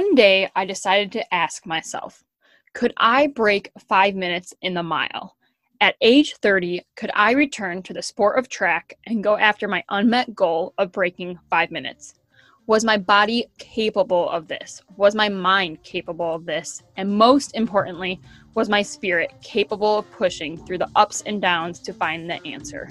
One day, I decided to ask myself could I break five minutes in the mile? At age 30, could I return to the sport of track and go after my unmet goal of breaking five minutes? Was my body capable of this? Was my mind capable of this? And most importantly, was my spirit capable of pushing through the ups and downs to find the answer?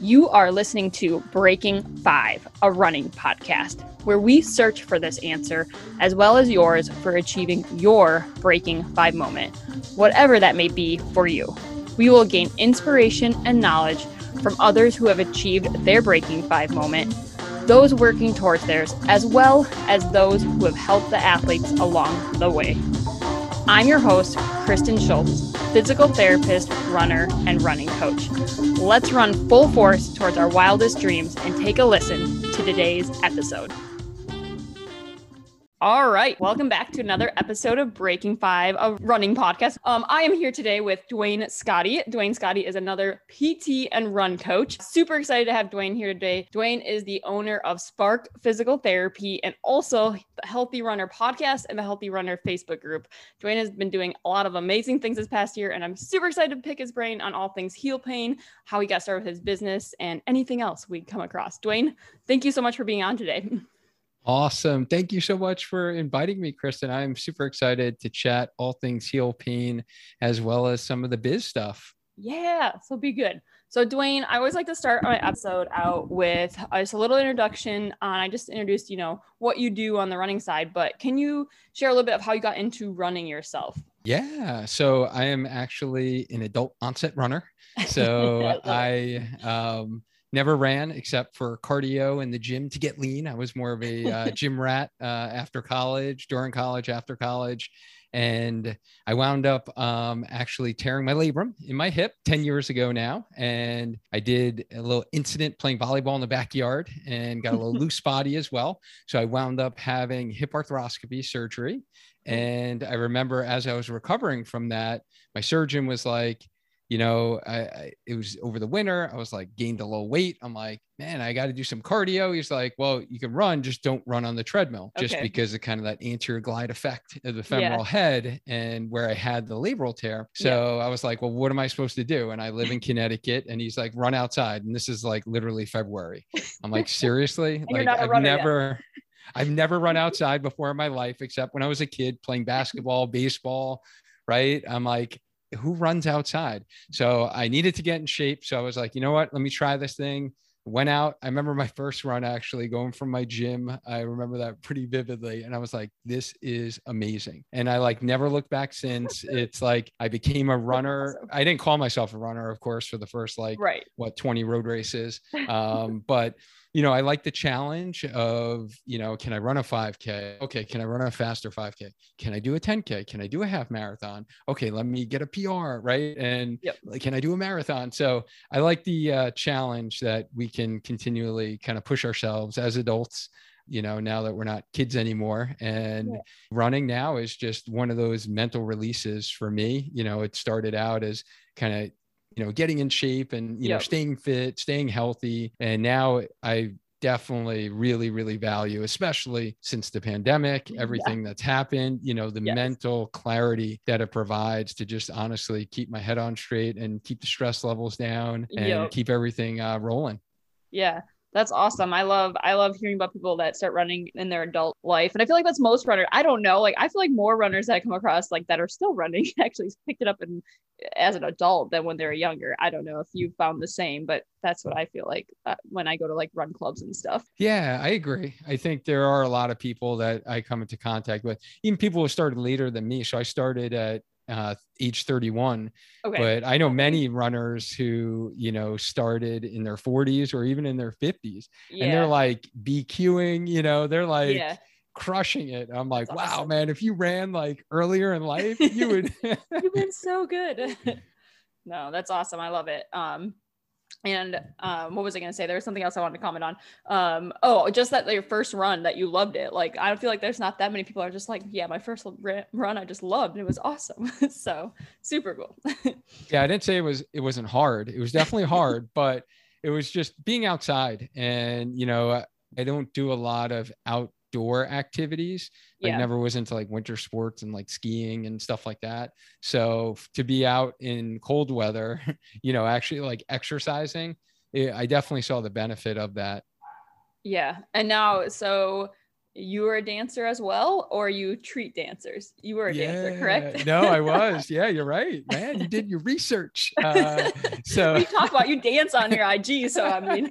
You are listening to Breaking Five, a running podcast, where we search for this answer as well as yours for achieving your Breaking Five moment, whatever that may be for you. We will gain inspiration and knowledge from others who have achieved their Breaking Five moment, those working towards theirs, as well as those who have helped the athletes along the way. I'm your host, Kristen Schultz, physical therapist, runner, and running coach. Let's run full force towards our wildest dreams and take a listen to today's episode. All right, welcome back to another episode of Breaking Five, a running podcast. Um, I am here today with Duane Scotti. Duane Scotti is another PT and run coach. Super excited to have Duane here today. Duane is the owner of Spark Physical Therapy and also the Healthy Runner podcast and the Healthy Runner Facebook group. Duane has been doing a lot of amazing things this past year, and I'm super excited to pick his brain on all things heel pain, how he got started with his business, and anything else we come across. Duane, thank you so much for being on today. Awesome. Thank you so much for inviting me, Kristen. I'm super excited to chat all things heel pain as well as some of the biz stuff. Yeah, so be good. So, Duane, I always like to start my episode out with just a little introduction. On I just introduced, you know, what you do on the running side, but can you share a little bit of how you got into running yourself? Yeah. So, I am actually an adult onset runner. So, I, um, never ran except for cardio in the gym to get lean. I was more of a uh, gym rat uh, after college, during college, after college. And I wound up um, actually tearing my labrum in my hip 10 years ago now. And I did a little incident playing volleyball in the backyard and got a little loose body as well. So I wound up having hip arthroscopy surgery. And I remember as I was recovering from that, my surgeon was like, you know, I, I, it was over the winter. I was like gained a little weight. I'm like, man, I got to do some cardio. He's like, well, you can run, just don't run on the treadmill, just because of kind of that anterior glide effect of the femoral yeah. head and where I had the labral tear. So yeah. I was like, well, what am I supposed to do? And I live in Connecticut, and he's like, run outside. And this is like literally February. I'm like, seriously? like I've never. Yet. I've never run outside before in my life, except when I was a kid playing basketball, baseball, right? I'm like, who runs outside? So I needed to get in shape. So I was like, you know what? Let me try this thing. Went out. I remember my first run actually going from my gym. I remember that pretty vividly. And I was like, this is amazing. And I like never looked back since. It's like I became a runner. Awesome. I didn't call myself a runner, of course, for the first like right. what 20 road races. Um, but you know, I like the challenge of, you know, can I run a 5K? Okay, can I run a faster 5K? Can I do a 10K? Can I do a half marathon? Okay, let me get a PR, right? And yep. can I do a marathon? So I like the uh, challenge that we can continually kind of push ourselves as adults you know now that we're not kids anymore and yeah. running now is just one of those mental releases for me you know it started out as kind of you know, getting in shape and, you yep. know, staying fit, staying healthy. And now I definitely really, really value, especially since the pandemic, everything yeah. that's happened, you know, the yes. mental clarity that it provides to just honestly keep my head on straight and keep the stress levels down and yep. keep everything uh, rolling. Yeah that's awesome. I love I love hearing about people that start running in their adult life. And I feel like that's most runners. I don't know. Like I feel like more runners that I come across like that are still running actually picked it up and as an adult than when they were younger. I don't know if you found the same, but that's what I feel like uh, when I go to like run clubs and stuff. Yeah, I agree. I think there are a lot of people that I come into contact with, even people who started later than me. So I started at uh, age 31. Okay. But I know many runners who, you know, started in their 40s or even in their 50s. Yeah. And they're like BQing, you know, they're like yeah. crushing it. I'm like, that's wow, awesome. man, if you ran like earlier in life, you would you've been so good. no, that's awesome. I love it. Um, and um, what was I going to say? There was something else I wanted to comment on. Um, oh, just that your first run that you loved it. Like I don't feel like there's not that many people are just like, yeah, my first run I just loved. It was awesome. so super cool. yeah, I didn't say it was it wasn't hard. It was definitely hard, but it was just being outside. And you know, I don't do a lot of out outdoor activities. Like Yeah. never was into like winter sports and like skiing and stuff like that. So to be out in cold weather, you know, actually like exercising, eh, I definitely saw the benefit of that. Yeah. And now, so you were a dancer as well, or you treat dancers? You were a dancer, correct? no, I was. Yeah, you're right, man. You did your research. Uh, so we talk about you dance on your IG, so I mean,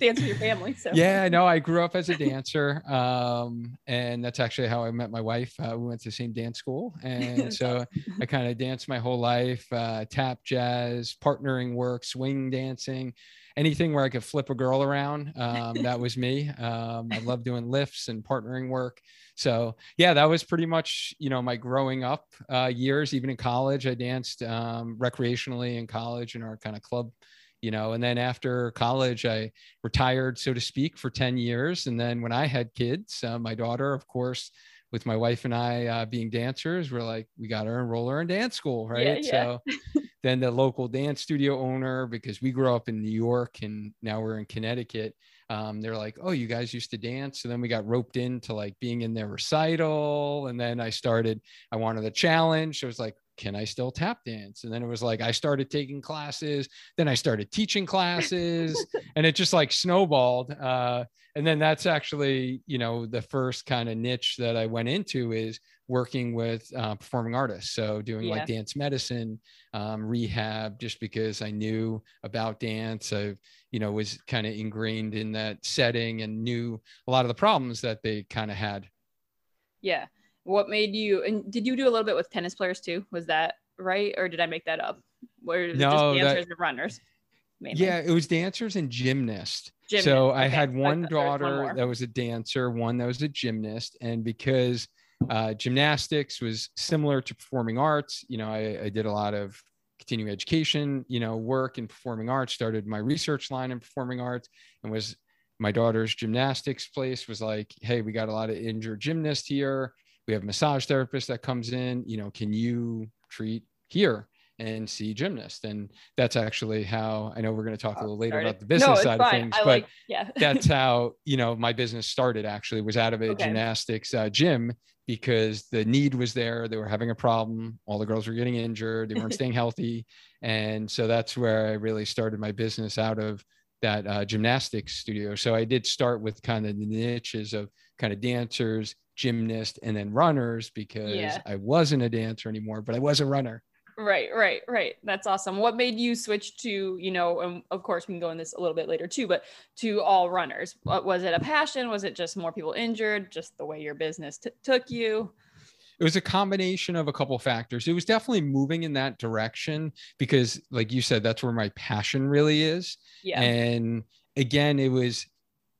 dance with your family. So yeah, no, I grew up as a dancer, um, and that's actually how I met my wife. Uh, we went to the same dance school, and so I kind of danced my whole life: uh, tap, jazz, partnering work, swing dancing, anything where I could flip a girl around. Um, that was me. Um, I love doing lifts and partnering work. So yeah, that was pretty much you know my growing up uh, years. Even in college, I danced um, recreationally in college in our kind of club you know and then after college i retired so to speak for 10 years and then when i had kids uh, my daughter of course with my wife and i uh, being dancers we're like we got to enroll her in dance school right yeah. so then the local dance studio owner because we grew up in new york and now we're in connecticut. Um, they're like oh you guys used to dance. So then we got roped into like being in their recital. And then i started i wanted a challenge. So it was like can I still tap dance? And then it was like I started taking classes, then I started teaching classes, and it just like snowballed. Uh, and then that's actually, you know, the first kind of niche that I went into is working with uh, performing artists. So doing Yeah. like dance medicine, um, rehab, just because I knew about dance. I, you know, was kind of ingrained in that setting and knew a lot of the problems that they kind of had. yeah. What made you? And did you do a little bit with tennis players too? Was that right, or did I make that up? Where No, just that- dancers and runners? Mainly? Yeah, it was dancers and gymnasts. Gymnast, So I had one was one daughter that was a dancer, one that was a gymnast, and because uh, gymnastics was similar to performing arts, you know, I, I did a lot of continuing education, you know, work in performing arts. Started my research line in performing arts, and was my daughter's gymnastics place was like, hey, we got a lot of injured gymnasts here. We have massage therapist that comes in. You know, can you treat here? And see gymnast and that's actually how i know we're going to talk a little later about the business no, side fine. of things I but like, yeah. that's how you know my business started actually. Was out of a Okay. gymnastics uh, gym because the need was there. They were having a problem. All the girls were getting injured. They weren't staying healthy. And so that's where i really started my business out of that uh, gymnastics studio. So i did start with kind of the niches of kind of dancers gymnasts and then runners because Yeah. i wasn't a dancer anymore but i was a runner Right, right, right. That's awesome. What made you switch to, you know, and of course we can go in this a little bit later too, but to all runners? What was it a passion? Was it just more people injured? Just the way your business t- took you? it was a combination of a couple factors. It was definitely moving in that direction because, like you said, that's where my passion really is. Yeah. And again, it was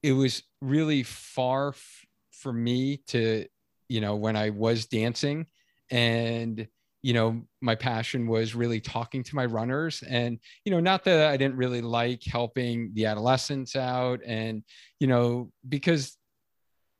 it was really far f- for me to, you know, when I was dancing, and you know, my passion was really talking to my runners, and you know, not that I didn't really like helping the adolescents out, and you know, because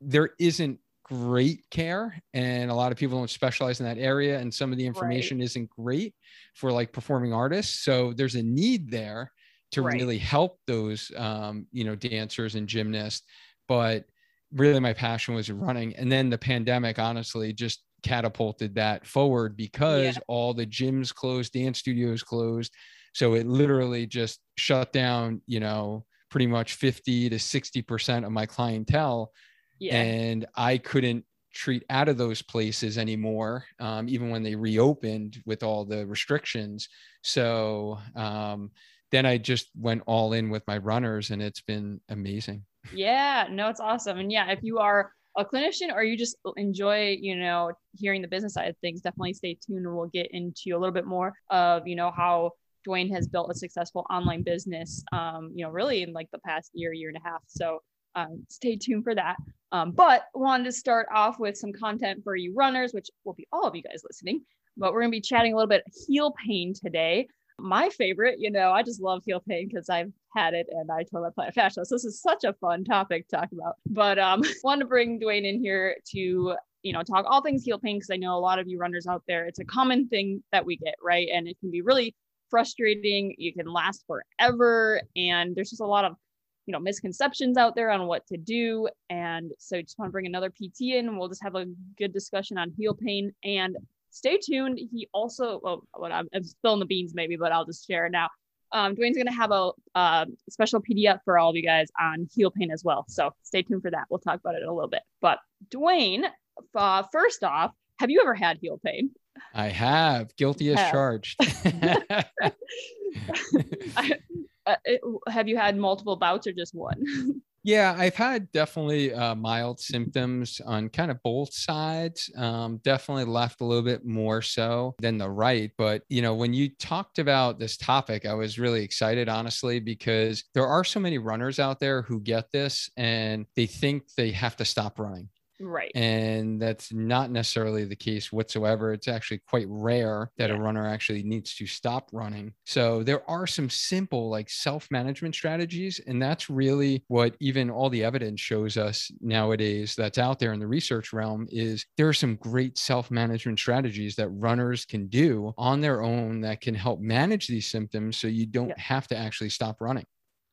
there isn't great care and a lot of people don't specialize in that area and some of the information isn't great for like performing artists. So there's a need there to Right. really help those um, you know dancers and gymnasts. But really my passion was running. And then the pandemic honestly just catapulted that forward because all the gyms closed dance studios closed so it literally just shut down you know pretty much 50 to 60 percent of my clientele yeah. and I couldn't treat out of those places anymore, um, even when they reopened with all the restrictions. So um, then I just went all in with my runners, and it's been amazing. Yeah, no, it's awesome. And yeah, if you are a clinician or you just enjoy, you know, hearing the business side of things, definitely stay tuned we'll get into a little bit more of, you know, how Duane has built a successful online business, um, you know, really in like the past year, year and a half. So um, stay tuned for that. Um, but wanted to start off with some content for you runners, which will be all of you guys listening. But we're going to be chatting a little bit heel pain today my favorite, you know, I just love heel pain because I've had it and I tore my plantar fascia. So this is such a fun topic to talk about. But um, want to bring Duane in here to, you know, talk all things heel pain because I know a lot of you runners out there, it's a common thing that we get, right? And it can be really frustrating. You can last forever. And there's just a lot of you know misconceptions out there on what to do and so just want to bring another pt in and we'll just have a good discussion on heel pain and stay tuned. He also well what i'm, I'm spilling the beans maybe but i'll just share it now. Um, duane's going to have a uh, special pdf for all of you guys on heel pain as well. So stay tuned for that. We'll talk about it in a little bit. But duane uh, first off have you ever had heel pain? I have. Guilty as have. charged. I, uh, it, have you had multiple bouts or just one? Yeah, I've had definitely uh, mild symptoms on kind of both sides. Um, definitely left a little bit more so than the right. But, you know, when you talked about this topic, I was really excited, honestly, because there are so many runners out there who get this and they think they have to stop running. Right. And that's not necessarily the case whatsoever. It's actually quite rare that Yeah. a runner actually needs to stop running. So there are some simple like self-management strategies and that's really what even all the evidence shows us nowadays that's out there in the research realm is there are some great self-management strategies that runners can do on their own that can help manage these symptoms so you don't Yeah. have to actually stop running.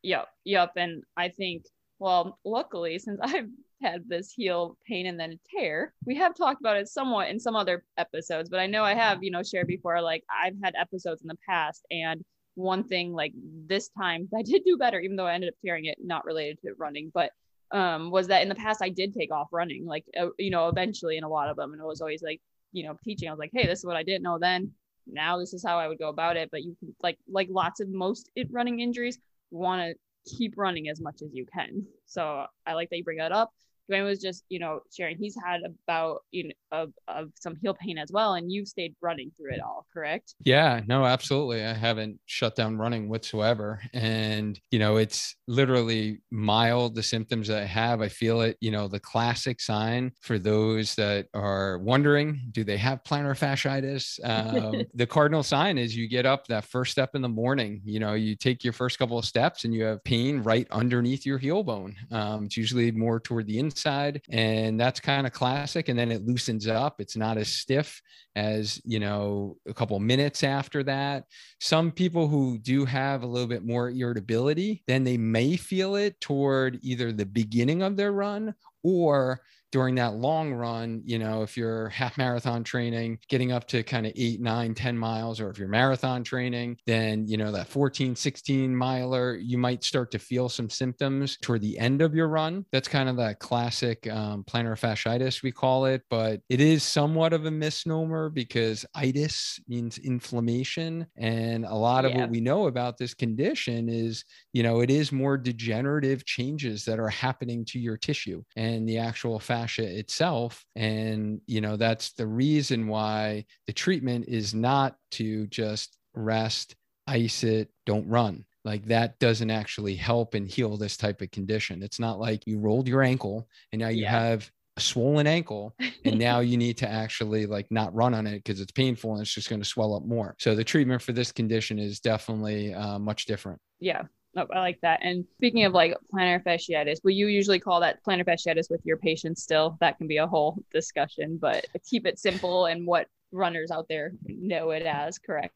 Yep. Yep. And I think, well, luckily, since I've had this heel pain and then a tear, we have talked about it somewhat in some other episodes, but I know I have, you know, shared before, like I've had episodes in the past and one thing like this time I did do better, even though I ended up tearing it, not related to running, but um, was that in the past I did take off running, like, uh, you know, eventually in a lot of them. And it was always like, you know, teaching, I was like, hey, this is what I didn't know then. Now this is how I would go about it. But you can, like, like lots of most it running injuries, want to keep running as much as you can. So I like that you bring that up. Duane was just, you know, sharing he's had about you know of, of some heel pain as well, and you've stayed running through it all, correct? Yeah, no, absolutely. I haven't shut down running whatsoever. And, you know, it's literally mild, the symptoms that I have. I feel it, you know, the classic sign for those that are wondering do they have plantar fasciitis? Um, the cardinal sign is you get up that first step in the morning, you know, you take your first couple of steps and you have pain right underneath your heel bone. Um, it's usually more toward the inside. And that's kind of classic. And then it loosens up, it's not as stiff as you know a couple minutes after that some people who do have a little bit more irritability then they may feel it toward either the beginning of their run or during that long run, you know, if you're half marathon training, getting up to kind of eight, nine, 10 miles, or if you're marathon training, then, you know, that 14, 16 miler, you might start to feel some symptoms toward the end of your run. That's kind of that classic um, plantar fasciitis, we call it, but it is somewhat of a misnomer because itis means inflammation. And a lot of Yeah. what we know about this condition is, you know, it is more degenerative changes that are happening to your tissue and the actual fascia itself. And, you know, that's the reason why the treatment is not to just rest, ice it, don't run. Like that doesn't actually help and heal this type of condition. It's not like you rolled your ankle and now you Yeah. have a swollen ankle and now you need to actually like not run on it because it's painful and it's just going to swell up more. So the treatment for this condition is definitely uh, much different. Yeah. No, I like that. And speaking of like plantar fasciitis, will you usually call that plantar fasciitis with your patients still? That can be a whole discussion, but keep it simple and what runners out there know it as, correct?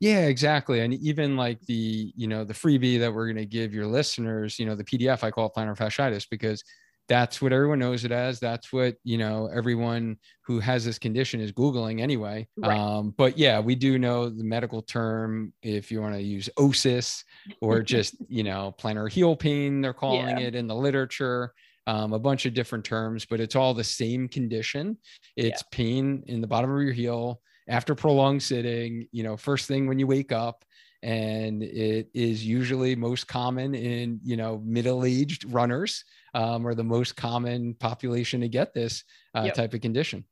Yeah, exactly. And even like the, you know, the freebie that we're going to give your listeners, you know, the PDF, I call plantar fasciitis because that's what everyone knows it as. That's what, you know, everyone who has this condition is Googling anyway. Right. Um, but yeah, we do know the medical term, if you want to use OSIS or just, you know, plantar heel pain, they're calling Yeah. it in the literature. Um, a bunch of different terms, but it's all the same condition. It's pain in the bottom of your heel after prolonged sitting, you know, first thing when you wake up. And it is usually most common in, you know, middle-aged runners um, are the most common population to get this uh, Yep. type of condition.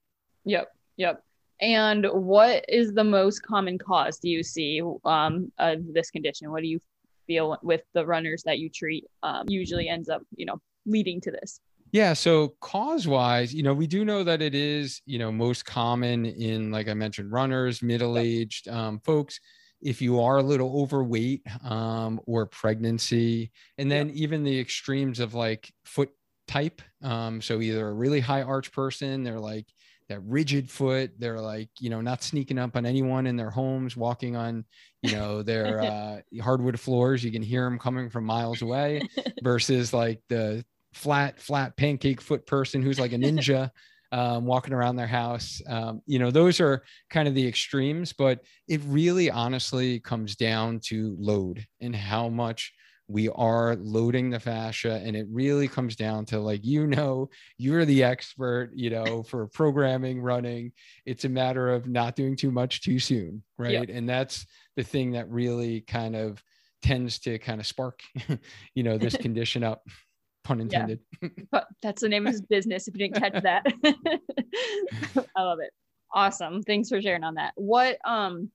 Yep. Yep. And what is the most common cause do you see um, of this condition? What do you feel with the runners that you treat um, usually ends up, you know, leading to this? Yeah. So cause wise, you know, we do know that it is, you know, most common in, like I mentioned, runners, middle aged um, folks. If you are a little overweight um, or pregnancy, and then even the extremes of like foot type. Um, so either a really high arch person, they're like that rigid foot. They're like, you know, not sneaking up on anyone in their homes, walking on, you know, their uh, hardwood floors. You can hear them coming from miles away versus like the flat, flat pancake foot person who's like a ninja. Um, walking around their house. Um, you know, those are kind of the extremes, but it really honestly comes down to load and how much we are loading the fascia and it really comes down to like you know you're the expert you know for programming running it's a matter of not doing too much too soon right yep. and that's the thing that really kind of tends to kind of spark you know this condition up pun intended. Yeah. but that's the name of his business if you didn't catch that. I love it. Awesome. Thanks for sharing on that. What um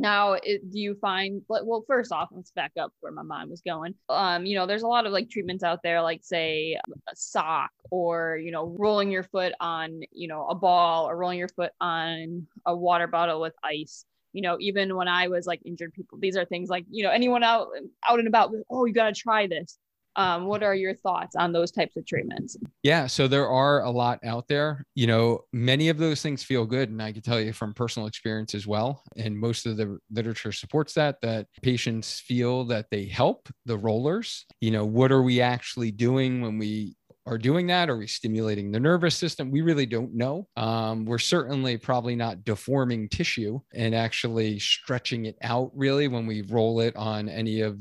now it, do you find well first off let's back up where my mind was going. Um you know there's a lot of like treatments out there like say a sock or you know rolling your foot on you know a ball or rolling your foot on a water bottle with ice. You know even when i was like injured people these are things like you know anyone out out and about oh you got to try this um, what are your thoughts on those types of treatments? Yeah, so there are a lot out there. You know, many of those things feel good, and I can tell you from personal experience as well. And most of the literature supports that that patients feel that they help the rollers. You know, what are we actually doing when we are doing that? Are we stimulating the nervous system? We really don't know. Um, we're certainly probably not deforming tissue and actually stretching it out really when we roll it on any of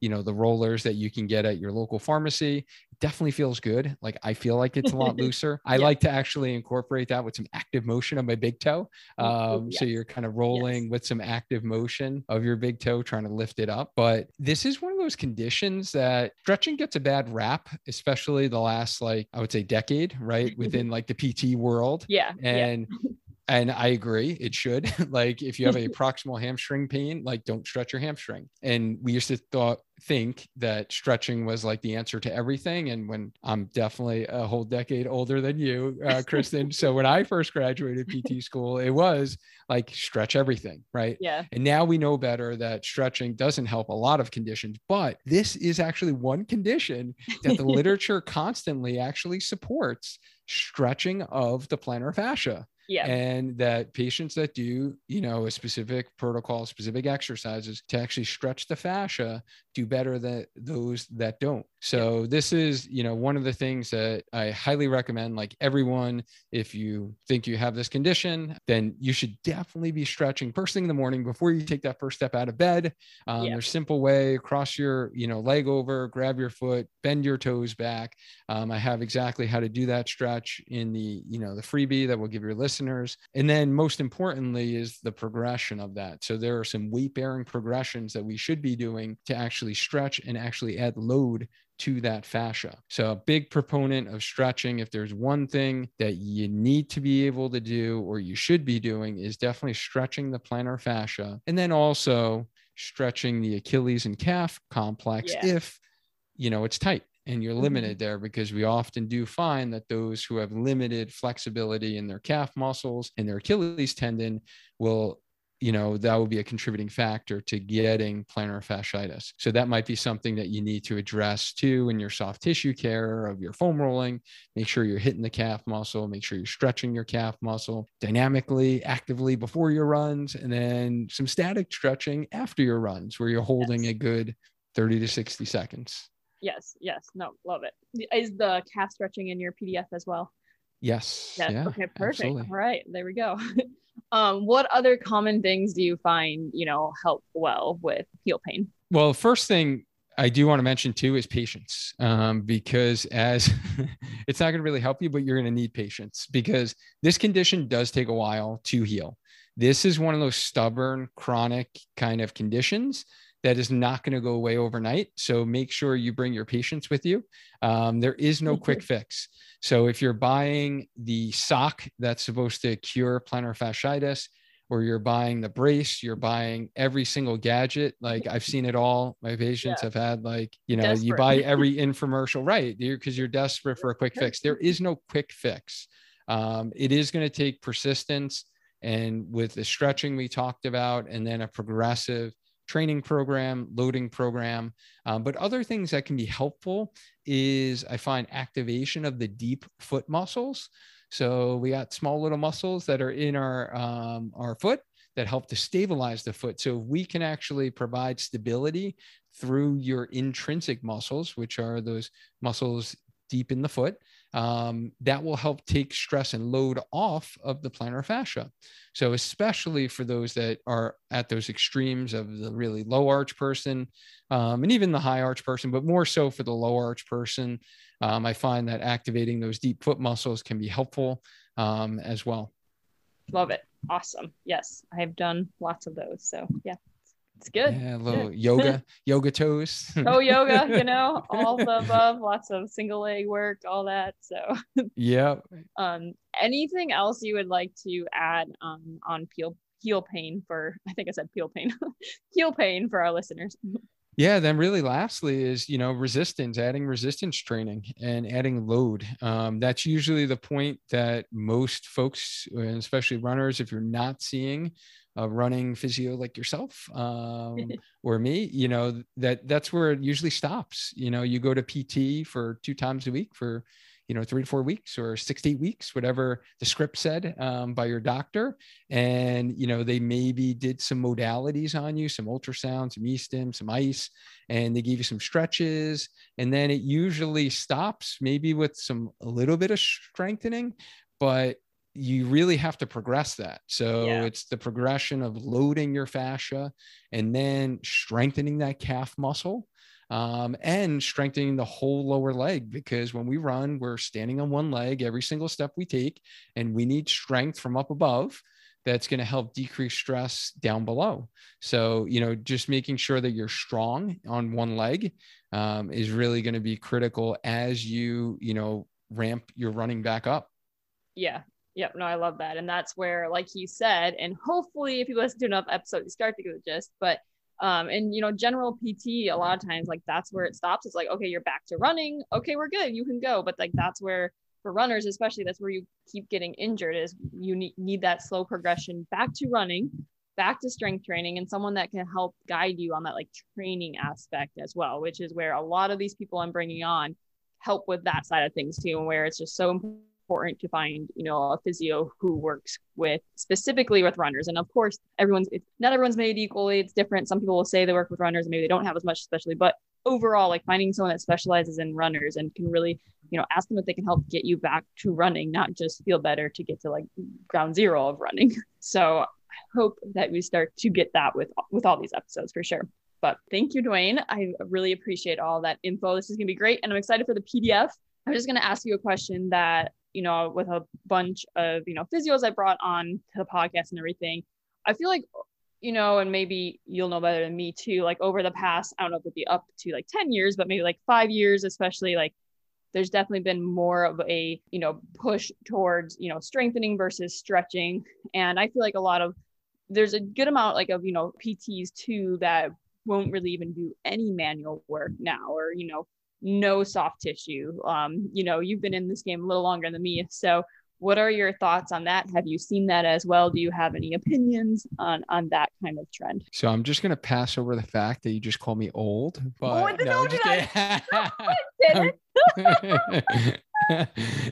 you know the rollers that you can get at your local pharmacy it definitely feels good like i feel like it's a lot looser i yeah. like to actually incorporate that with some active motion of my big toe um, yes. so you're kind of rolling yes. with some active motion of your big toe trying to lift it up but this is one of those conditions that stretching gets a bad rap especially the last like i would say decade right within like the pt world yeah and yeah and I agree, it should. like if you have a proximal hamstring pain, like don't stretch your hamstring. And we used to thought think that stretching was like the answer to everything. And when I'm definitely a whole decade older than you, uh, Kristen. so when I first graduated PT school, it was like stretch everything, right? Yeah. And now we know better that stretching doesn't help a lot of conditions, but this is actually one condition that the literature constantly actually supports stretching of the plantar fascia yeah and that patients that do you know a specific protocol specific exercises to actually stretch the fascia do better than those that don't so yeah. this is you know one of the things that i highly recommend like everyone if you think you have this condition then you should definitely be stretching first thing in the morning before you take that first step out of bed um, yeah. there's simple way cross your you know leg over grab your foot bend your toes back um, i have exactly how to do that stretch in the you know the freebie that will give your listeners and then most importantly is the progression of that so there are some weight bearing progressions that we should be doing to actually stretch and actually add load to that fascia. So, a big proponent of stretching, if there's one thing that you need to be able to do or you should be doing, is definitely stretching the plantar fascia and then also stretching the Achilles and calf complex yeah. if you know it's tight and you're mm-hmm. limited there because we often do find that those who have limited flexibility in their calf muscles and their Achilles tendon will you know that would be a contributing factor to getting plantar fasciitis so that might be something that you need to address too in your soft tissue care of your foam rolling make sure you're hitting the calf muscle make sure you're stretching your calf muscle dynamically actively before your runs and then some static stretching after your runs where you're holding yes. a good 30 to 60 seconds yes yes. No love it. Is the calf stretching in your pdf as well? Yes. Yes. Yeah, okay perfect. absolutely. all right there we go. Um, what other common things do you find, you know, help well with heel pain? Well, first thing I do want to mention too is patience, um, because as it's not going to really help you, but you're going to need patience because this condition does take a while to heal. This is one of those stubborn, chronic kind of conditions that is not going to go away overnight. So make sure you bring your patients with you. Um, there is no quick fix. So if you're buying the sock that's supposed to cure plantar fasciitis, or you're buying the brace, you're buying every single gadget. Like I've seen it all. My patients yeah. have had like, you know, desperate. you buy every infomercial, right? Because you're, you're desperate for a quick fix. There is no quick fix. Um, it is going to take persistence and with the stretching we talked about, and then a progressive training program, loading program. Um, but other things that can be helpful is I find activation of the deep foot muscles. So we got small little muscles that are in our um, our foot that help to stabilize the foot. So we can actually provide stability through your intrinsic muscles, which are those muscles deep in the foot, um, that will help take stress and load off of the plantar fascia. So, especially for those that are at those extremes of the really low arch person um, and even the high arch person, but more so for the low arch person, um, I find that activating those deep foot muscles can be helpful um, as well. Love it. Awesome. Yes, I've done lots of those. So, yeah. It's good. Yeah, a little good. yoga, yoga toes. oh, yoga, you know, all the above, lots of single leg work, all that. So yeah. Um, anything else you would like to add um on peel heel pain for I think I said peel pain, heel pain for our listeners. Yeah, then really lastly is you know resistance, adding resistance training and adding load. Um, that's usually the point that most folks, especially runners, if you're not seeing a running physio like yourself um, or me you know that that's where it usually stops. You know you go to pt for two times a week for you know three to four weeks or six to eight weeks whatever the script said um, by your doctor. And you know they maybe did some modalities on you some ultrasound some e-stim some ice and they gave you some stretches. And then it usually stops maybe with some a little bit of strengthening but you really have to progress that. So yeah. it's the progression of loading your fascia and then strengthening that calf muscle um, and strengthening the whole lower leg. Because when we run, we're standing on one leg every single step we take, and we need strength from up above that's going to help decrease stress down below. So, you know, just making sure that you're strong on one leg um, is really going to be critical as you, you know, ramp your running back up. Yeah, Yep, no, I love that. And that's where, like you said, and hopefully if you listen to enough episodes, you start to get the gist. But um, and you know, general PT, a lot of times like that's where it stops. It's like, okay, you're back to running. Okay, we're good, you can go. But like that's where for runners, especially, that's where you keep getting injured, is you need, need that slow progression back to running, back to strength training, and someone that can help guide you on that like training aspect as well, which is where a lot of these people I'm bringing on help with that side of things too, and where it's just so important important to find you know a physio who works with specifically with runners. And of course everyone's not everyone's made equally it's different. Some people will say they work with runners and maybe they don't have as much especially but overall like finding someone that specializes in runners and can really you know ask them if they can help get you back to running not just feel better to get to like ground zero of running. So i hope that we start to get that with with all these episodes for sure. But thank you duane i really appreciate all that info. This is going to be great and i'm excited for the pdf i'm just going to ask you a question that you know, with a bunch of, you know, physios I brought on to the podcast and everything, I feel like, you know, and maybe you'll know better than me too, like over the past, I don't know if it'd be up to like 10 years, but maybe like five years, especially like there's definitely been more of a, you know, push towards, you know, strengthening versus stretching. And I feel like a lot of, there's a good amount like of, you know, PTs too that won't really even do any manual work now or, you know, no soft tissue. Um, you know, you've been in this game a little longer than me. So what are your thoughts on that? Have you seen that as well? Do you have any opinions on on that kind of trend? So I'm just gonna pass over the fact that you just call me old, but oh, no, just no,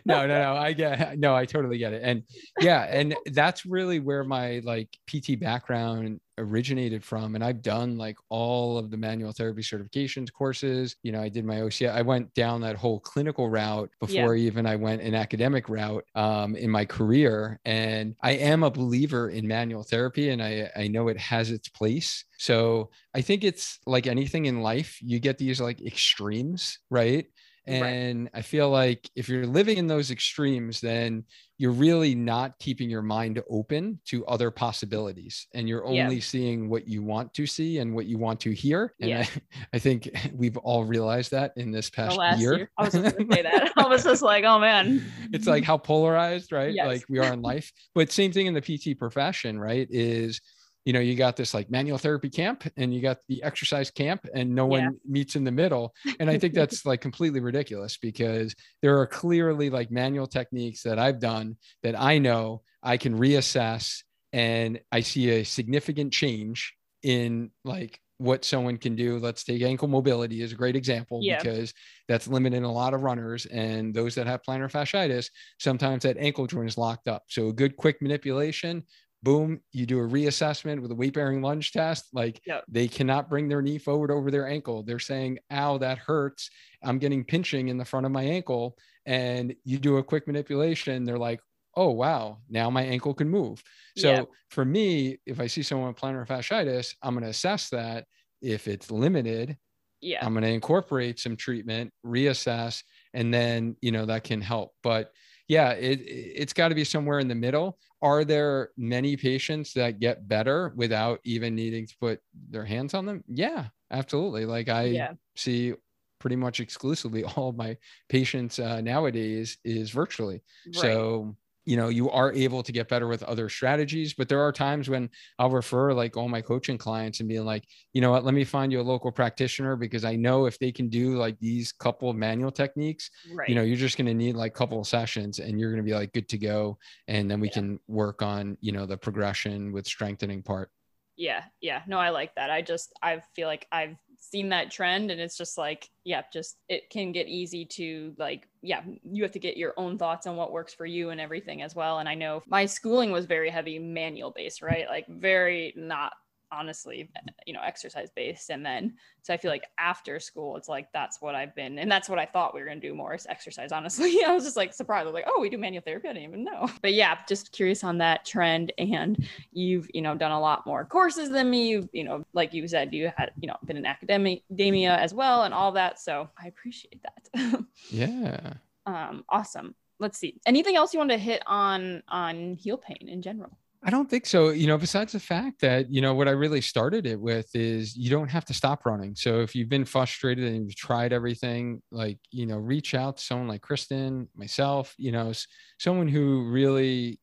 no, no. I get no, I totally get it. And yeah, and that's really where my like PT background originated from. And I've done like all of the manual therapy certifications courses. You know, I did my OCI. I went down that whole clinical route before yeah. even I went an academic route um, in my career. And I am a believer in manual therapy and I, I know it has its place. So I think it's like anything in life, you get these like extremes, right? And right. I feel like if you're living in those extremes, then you're really not keeping your mind open to other possibilities. And you're only yeah. seeing what you want to see and what you want to hear. And yeah. I, I think we've all realized that in this past year. year. I was just going to say that. I was just like, oh man. It's like how polarized, right? Yes. Like we are in life. But same thing in the PT profession, right? Is you know you got this like manual therapy camp and you got the exercise camp and no one meets in the middle and i think that's like completely ridiculous because there are clearly like manual techniques that i've done that i know i can reassess and i see a significant change in like what someone can do. Let's take ankle mobility as a great example Yeah. because that's limiting a lot of runners and those that have plantar fasciitis. Sometimes that ankle joint is locked up. So a good quick manipulation. Boom, you do a reassessment with a weight bearing lunge test. Like Yep. they cannot bring their knee forward over their ankle. They're saying, ow, that hurts. I'm getting pinching in the front of my ankle. And you do a quick manipulation. They're like, oh, wow, now my ankle can move. So Yeah. for me, if I see someone with plantar fasciitis, I'm going to assess that. If it's limited, Yeah. I'm going to incorporate some treatment, reassess, and then you know that can help. But yeah, it it's got to be somewhere in the middle. Are there many patients that get better without even needing to put their hands on them? Yeah, absolutely. Like I yeah. see pretty much exclusively all my patients uh, nowadays is virtually. Right. So, you know, you are able to get better with other strategies, but there are times when I'll refer like all my coaching clients and being like, you know what, let me find you a local practitioner because I know if they can do like these couple of manual techniques, right. you know, you're just going to need like a couple of sessions and you're going to be like good to go. And then we Yeah. can work on, you know, the progression with strengthening part. yeah yeah no i like that i just i feel like i've seen that trend and it's just like yeah just it can get easy to like yeah you have to get your own thoughts on what works for you and everything as well. And i know my schooling was very heavy manual based right? Like very not honestly you know exercise based and then so i feel like after school it's like that's what i've been and that's what i thought we were going to do more is exercise honestly. I was just like surprised. I was like oh we do manual therapy? I didn't even know. But yeah just curious on that trend. And you've you know done a lot more courses than me. You you know like you said you had you know been in academia as well and all that. So i appreciate that. Yeah. um awesome. Let's see. Anything else you want to hit on on heel pain in general I don't think so. You know, besides the fact that, you know, what I really started it with is you don't have to stop running. So if you've been frustrated and you've tried everything, like, you know, reach out to someone like Kristen, myself, you know, someone who really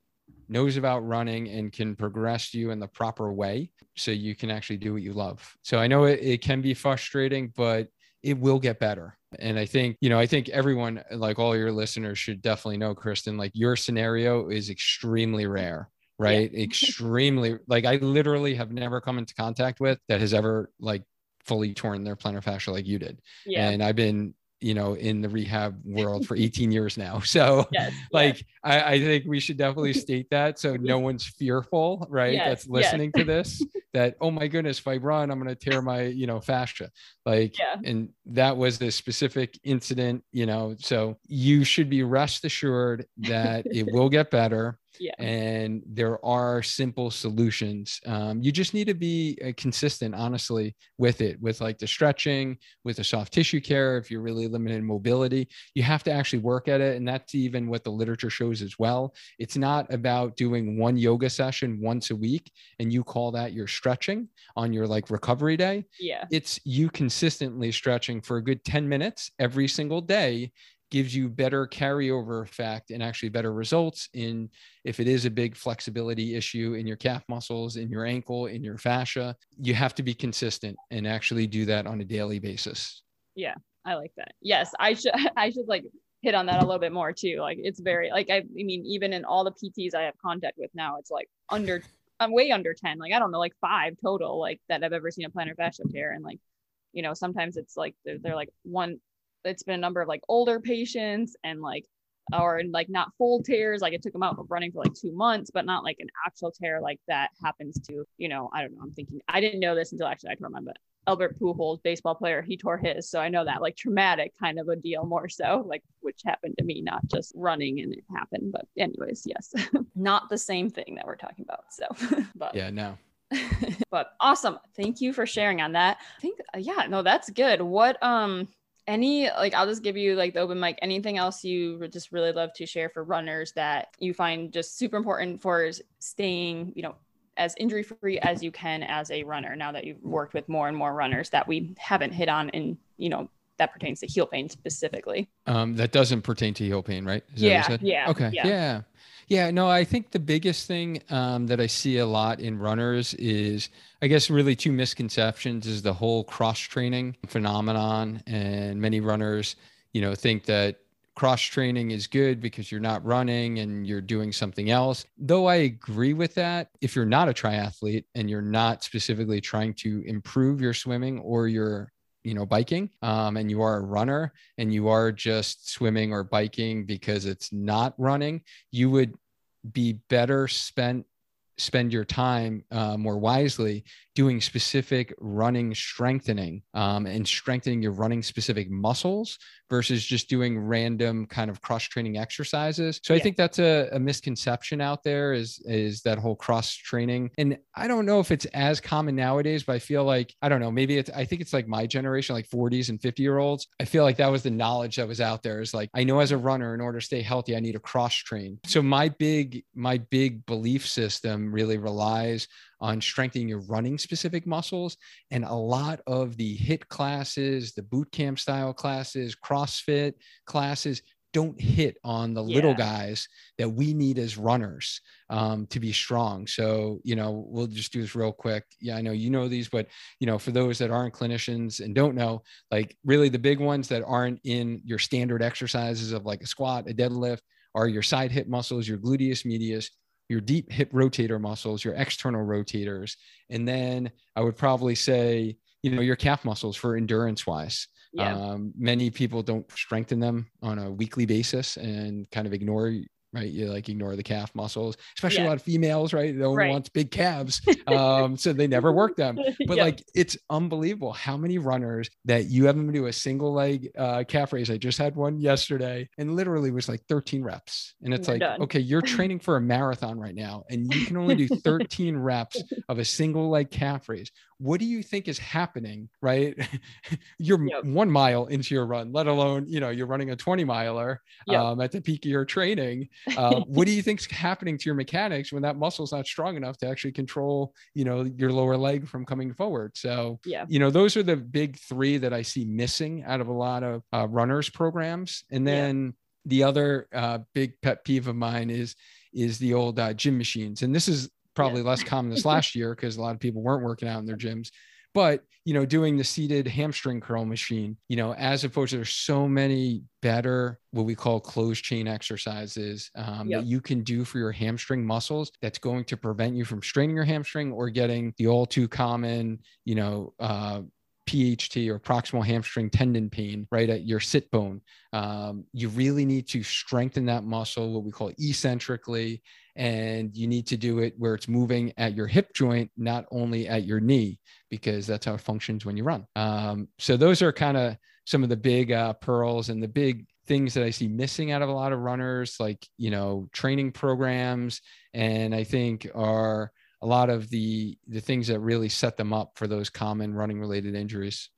knows about running and can progress you in the proper way so you can actually do what you love. So I know it, it can be frustrating, but it will get better. And I think, you know, I think everyone, like all your listeners, should definitely know, Kristen, like your scenario is extremely rare right? Extremely like i literally have never come into contact with that has ever like fully torn their plantar fascia like you did. Yeah. And i've been you know in the rehab world for 18 years now. So yes like I, I think we should definitely state that so no one's fearful right Yes, that's listening to this that oh my goodness if i run i'm going to tear my you know fascia. Like yeah. and that was a specific incident you know so you should be rest assured that it will get better yeah. and there are simple solutions. Um, you just need to be uh, consistent honestly with it with like the stretching with the soft tissue care if you're really limited in mobility. You have to actually work at it and that's even what the literature shows as well. It's not about doing one yoga session once a week and you call that your stretching on your like recovery day. Yeah. It's you consistently stretching for a good 10 minutes every single day gives you better carryover effect and actually better results in if it is a big flexibility issue in your calf muscles in your ankle in your fascia you have to be consistent and actually do that on a daily basis Yeah, I like that. Yes, I should I should like hit on that a little bit more too. Like it's very like I, I mean even in all the PTs I have contact with now, it's like under I'm way under 10. Like I don't know, like five total like that I've ever seen a plantar fascia tear. And like, you know, sometimes it's like they're, they're like one it's been a number of like older patients and like or like not full tears like it took them out of running for like two months but not like an actual tear like that happens to you know i don't know i'm thinking i didn't know this until actually i mine but albert pujols baseball player he tore his so i know that like traumatic kind of a deal more so like which happened to me not just running and it happened but anyways yes. Not the same thing that we're talking about so but yeah no. but awesome thank you for sharing on that. I think yeah no that's good. What um any like i'll just give you like the open mic. Anything else you would just really love to share for runners that you find just super important for staying you know as injury free as you can as a runner now that you've worked with more and more runners that we haven't hit on in you know that pertains to heel pain specifically? Um, that doesn't pertain to heel pain right? Is that what you yeah yeah okay yeah. yeah yeah no i think the biggest thing um, that i see a lot in runners is i guess really two misconceptions is the whole cross training phenomenon and many runners you know think that cross training is good because you're not running and you're doing something else. Though I agree with that, if you're not a triathlete and you're not specifically trying to improve your swimming or your you know biking um, and you are a runner and you are just swimming or biking because it's not running you would be better spent spend your time uh, more wisely doing specific running strengthening um, and strengthening your running specific muscles versus just doing random kind of cross training exercises. So yeah. I think that's a, a, misconception out there is is that whole cross training. And I don't know if it's as common nowadays, but I feel like I don't know, maybe it's I think it's like my generation, like 40s and 50 year olds. I feel like that was the knowledge that was out there. Is like I know as a runner, in order to stay healthy, I need to cross train. So my big my big belief system really relies on strengthening your running specific muscles. And a lot of the HIT classes, the boot camp style classes, CrossFit classes don't hit on the yeah. little guys that we need as runners um, to be strong. So, you know, we'll just do this real quick. Yeah, I know you know these, but, you know, for those that aren't clinicians and don't know, like really the big ones that aren't in your standard exercises of like a squat, a deadlift, are your side hip muscles, your gluteus medius, your deep hip rotator muscles, your external rotators, and then I would probably say, you know, your calf muscles for endurance wise. Yeah. Um, many people don't strengthen them on a weekly basis and kind of ignore right? You like ignore the calf muscles, especially yeah. a lot of females, right? No one right. wants big calves. Um, so they never work them. But yep. like it's unbelievable how many runners that you have them do a single leg uh, calf raise. I just had one yesterday and literally was like 13 reps. And it's like, done. okay, you're training for a marathon right now, and you can only do 13 reps of a single leg calf raise what do you think is happening right you're yep. one mile into your run let alone you know you're running a 20 miler yep. um, at the peak of your training uh, what do you think's happening to your mechanics when that muscle's not strong enough to actually control you know your lower leg from coming forward so yeah you know those are the big three that i see missing out of a lot of uh, runners programs and then yeah. the other uh, big pet peeve of mine is is the old uh, gym machines and this is probably yeah. less common this last year because a lot of people weren't working out in their gyms but you know doing the seated hamstring curl machine you know as opposed to there's so many better what we call closed chain exercises um, yep. that you can do for your hamstring muscles that's going to prevent you from straining your hamstring or getting the all too common you know uh, PHT or proximal hamstring tendon pain right at your sit bone. Um, you really need to strengthen that muscle, what we call eccentrically, and you need to do it where it's moving at your hip joint, not only at your knee, because that's how it functions when you run. Um, so those are kind of some of the big uh, pearls and the big things that I see missing out of a lot of runners, like you know training programs, and I think are a lot of the the things that really set them up for those common running related injuries.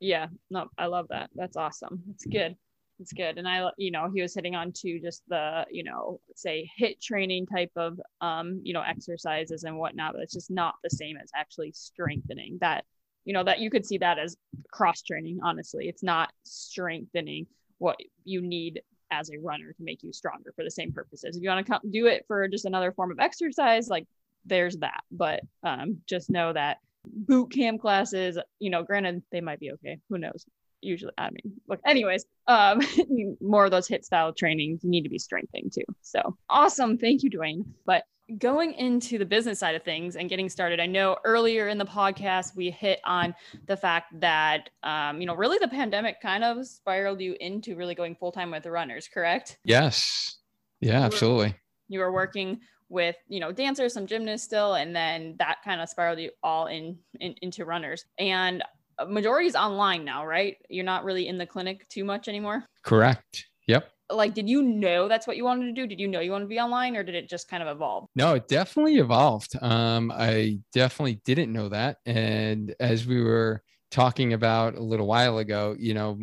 Yeah, no, I love that. That's awesome. It's good it's good. And i you know he was hitting on to just the you know say hit training type of um you know exercises and whatnot but it's just not the same as actually strengthening that you know that you could see that as cross training honestly. It's not strengthening what you need as a runner to make you stronger for the same purposes. If you want to do it for just another form of exercise like there's that. But um just know that boot camp classes you know granted they might be okay. Who knows usually i mean look anyways um more of those hit style trainings need to be strengthening too. So awesome. Thank you duane but going into the business side of things and getting started i know earlier in the podcast we hit on the fact that um, you know really the pandemic kind of spiraled you into really going full-time with the runners correct? Yes. Yeah absolutely. You were working with you know dancers some gymnasts still and then that kind of spiraled you all in, in into runners. And majority is online now, right? You're not really in the clinic too much anymore. Correct. Yep. Like, did you know that's what you wanted to do? Did you know you wanted to be online, or did it just kind of evolve? No, it definitely evolved. Um, I definitely didn't know that, and as we were talking about a little while ago, you know,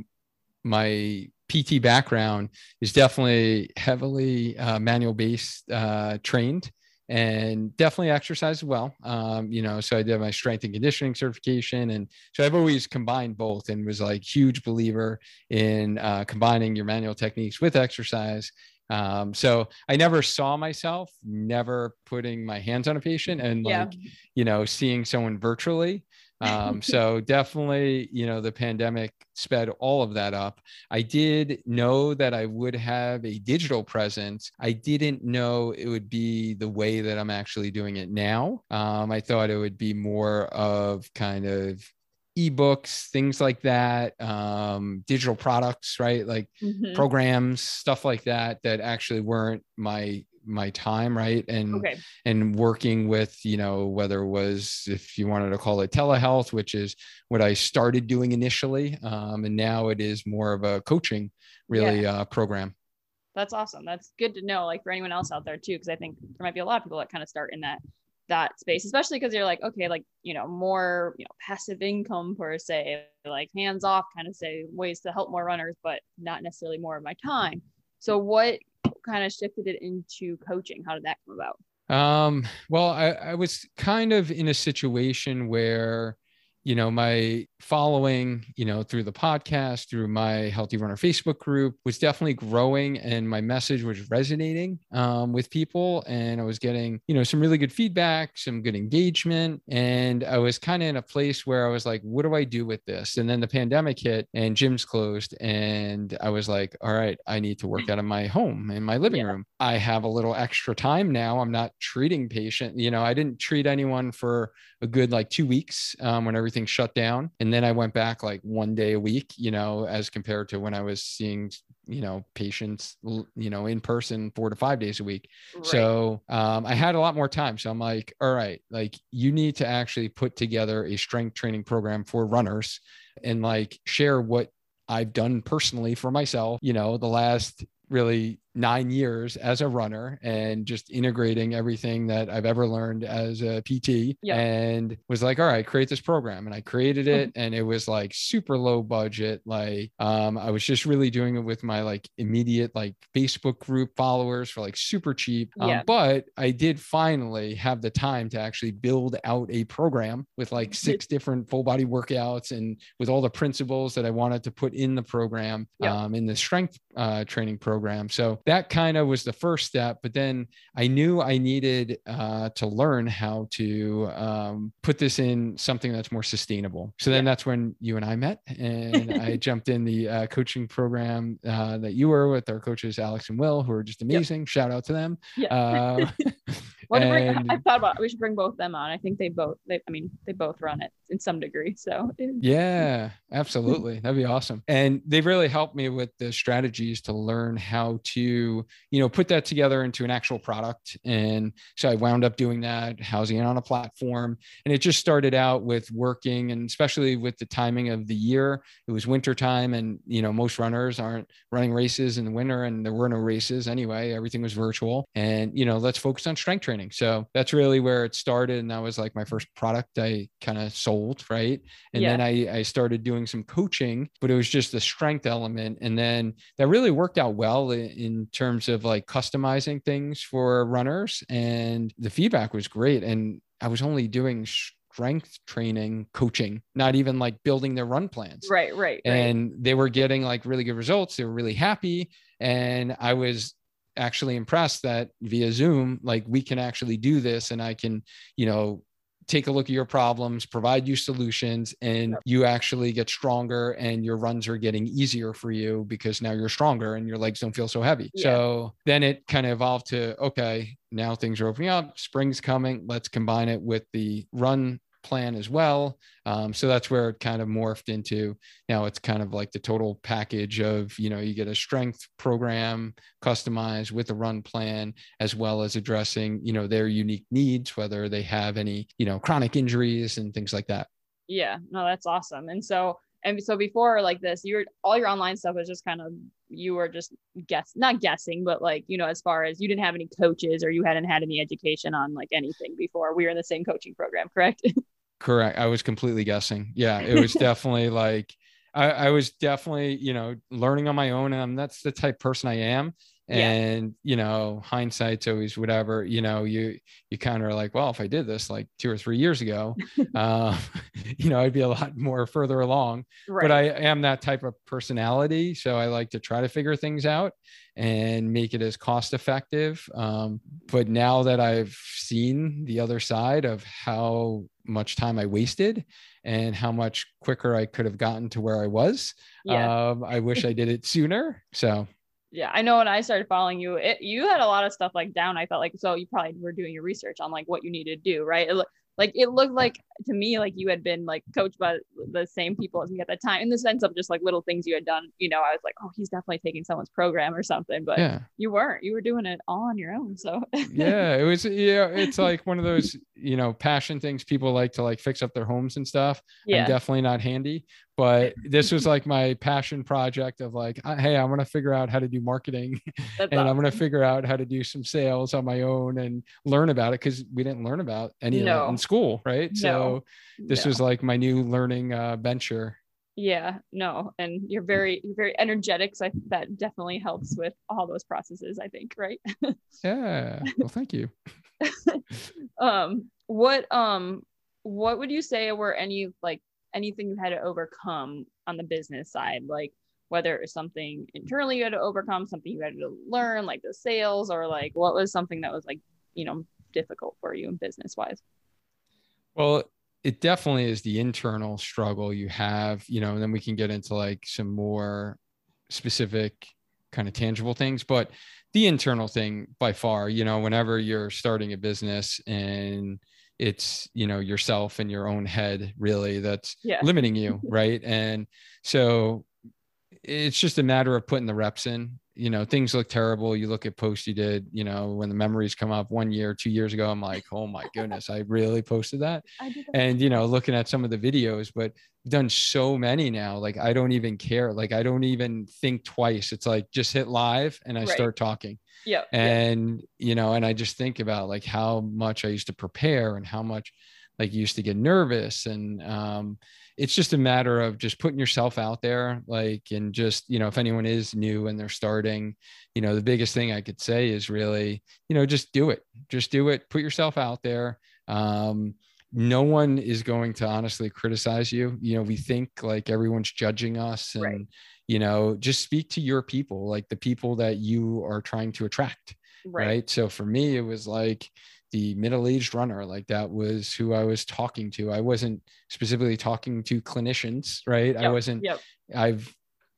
my PT background is definitely heavily uh, manual based uh, trained and definitely exercise as well. Um, you know, so I did my strength and conditioning certification, and so I've always combined both, and was like huge believer in uh, combining your manual techniques with exercise. Um, so I never saw myself never putting my hands on a patient and like, yeah. you know, seeing someone virtually. Um, so definitely, you know, the pandemic sped all of that up. I did know that I would have a digital presence. I didn't know it would be the way that I'm actually doing it now. Um, I thought it would be more of kind of ebooks things like that um, digital products right like mm-hmm. programs stuff like that that actually weren't my my time right and okay. and working with you know whether it was if you wanted to call it telehealth which is what i started doing initially um, and now it is more of a coaching really yeah. uh, program that's awesome that's good to know like for anyone else out there too because i think there might be a lot of people that kind of start in that that space especially because you're like okay like you know more you know passive income per se like hands off kind of say ways to help more runners but not necessarily more of my time so what kind of shifted it into coaching? How did that come about? Um well i, I was kind of in a situation where you know my following you know through the podcast through my healthy runner facebook group was definitely growing and my message was resonating um, with people. And i was getting you know some really good feedback some good engagement. And i was kind of in a place where i was like what do i do with this? And then the pandemic hit and gyms closed. And i was like all right i need to work out of my home in my living yeah. room. I have a little extra time now. I'm not treating patient you know i didn't treat anyone for a good like two weeks um, when everything shut down. And then I went back like one day a week, you know, as compared to when I was seeing, you know, patients, you know, in person four to five days a week. Right. So um, I had a lot more time. So I'm like, all right, like you need to actually put together a strength training program for runners and like share what I've done personally for myself, you know, the last really nine years as a runner and just integrating everything that I've ever learned as a PT yeah. and was like, all right, create this program. And I created it mm-hmm. and it was like super low budget. Like um, I was just really doing it with my like immediate like Facebook group followers for like super cheap. Um, yeah. But I did finally have the time to actually build out a program with like six different full body workouts and with all the principles that I wanted to put in the program yeah. um, in the strength uh, training program. So that kind of was the first step. But then I knew I needed uh, to learn how to um, put this in something that's more sustainable. So then yeah. that's when you and I met, and I jumped in the uh, coaching program uh, that you were with our coaches Alex and Will, who are just amazing. Yep. Shout out to them. Yeah. Well, bring, I thought about we should bring both them on. I think they both. They, I mean, they both run it in some degree. So yeah, absolutely, that'd be awesome. And they've really helped me with the strategies to learn how to, you know, put that together into an actual product. And so I wound up doing that, housing it on a platform. And it just started out with working, and especially with the timing of the year, it was winter time, and you know, most runners aren't running races in the winter, and there were no races anyway. Everything was virtual, and you know, let's focus on strength training. So that's really where it started, and that was like my mm-hmm. first product I kind of sold right? And yeah. then I, I started doing some coaching, but it was just the strength element. And then that really worked out well in, in terms of like customizing things for runners. And the feedback was great. And I was only doing strength training coaching, not even like building their run plans. Right, right. And right. they were getting like really good results. They were really happy. And I was actually impressed that via Zoom, like we can actually do this and I can, you know, take a look at your problems, provide you solutions, and you actually get stronger and your runs are getting easier for you because now you're stronger and your legs don't feel so heavy. Yeah. So then it kind of evolved to okay, now things are opening up, spring's coming, let's combine it with the run plan as well. Um, so that's where it kind of morphed into now it's kind of like the total package of, you know, you get a strength program customized with a run plan, as well as addressing, you know, their unique needs, whether they have any, you know, chronic injuries and things like that. Yeah, no, that's awesome. And so, and so before like this, you're all your online stuff was just kind of you were just guess not guessing, but like you know, as far as you didn't have any coaches or you hadn't had any education on like anything before. We were in the same coaching program, correct? Correct. I was completely guessing. Yeah, it was definitely like I, I, was definitely, you know, learning on my own. And that's the type person I am. And yeah. you know, hindsight's always whatever. You know, you you kind of are like, well, if I did this like two or three years ago, uh, you know, I'd be a lot more further along. right. But I am that type of personality. So I like to try to figure things out and make it as cost effective. Um, but now that I've seen the other side of how much time I wasted and how much quicker I could have gotten to where I was, yeah. um, I wish I did it sooner. So yeah. I know when I started following you, it, you had a lot of stuff like down. I felt like, so you probably were doing your research on like what you needed to do, right? It, like it looked like to me like you had been like coached by the same people as me at that time in the sense of just like little things you had done you know i was like oh he's definitely taking someone's program or something but yeah. you weren't you were doing it all on your own so. Yeah it was yeah it's like one of those you know passion things people like to like fix up their homes and stuff yeah. i'm definitely not handy but this was like my passion project of like hey i'm going to figure out how to do marketing That's and i'm going to figure out how to do some sales on my own and learn about it because we didn't learn about any of that in school right? So No. this No. was like my new learning uh, venture yeah no and you're very you're very energetic so I, that definitely helps with all those processes i think right yeah well thank you um what um what would you say were any like anything you had to overcome on the business side like whether it was something internally you had to overcome something you had to learn like the sales or like what was something that was like you know difficult for you in business wise Well, it definitely is the internal struggle you have, you know, and then we can get into like some more specific kind of tangible things. But the internal thing by far, you know, whenever you're starting a business and it's, you know, yourself and your own head really that's yeah limiting you, right? And so it's just a matter of putting the reps in. You know, things look terrible. You look at posts you did, you know, when the memories come up one year, two years ago, I'm like, oh my goodness, I really posted that I did that. and you know looking at some of the videos but I've done so many now like i don't even care like i don't even think twice it's like just hit live and i Right. start talking yeah and you know and i just think about like how much i used to prepare and how much like used to get nervous and um it's just a matter of just putting yourself out there like and just you know if anyone is new and they're starting you know the biggest thing i could say is really you know just do it. Just do it. Put yourself out there. Um no one is going to honestly criticize you. You know we think like everyone's judging us and Right. you know just speak to your people like the people that you are trying to attract right, right, so for me it was like the middle-aged runner like that was who i was talking to. I wasn't specifically talking to clinicians right? I wasn't yep. I've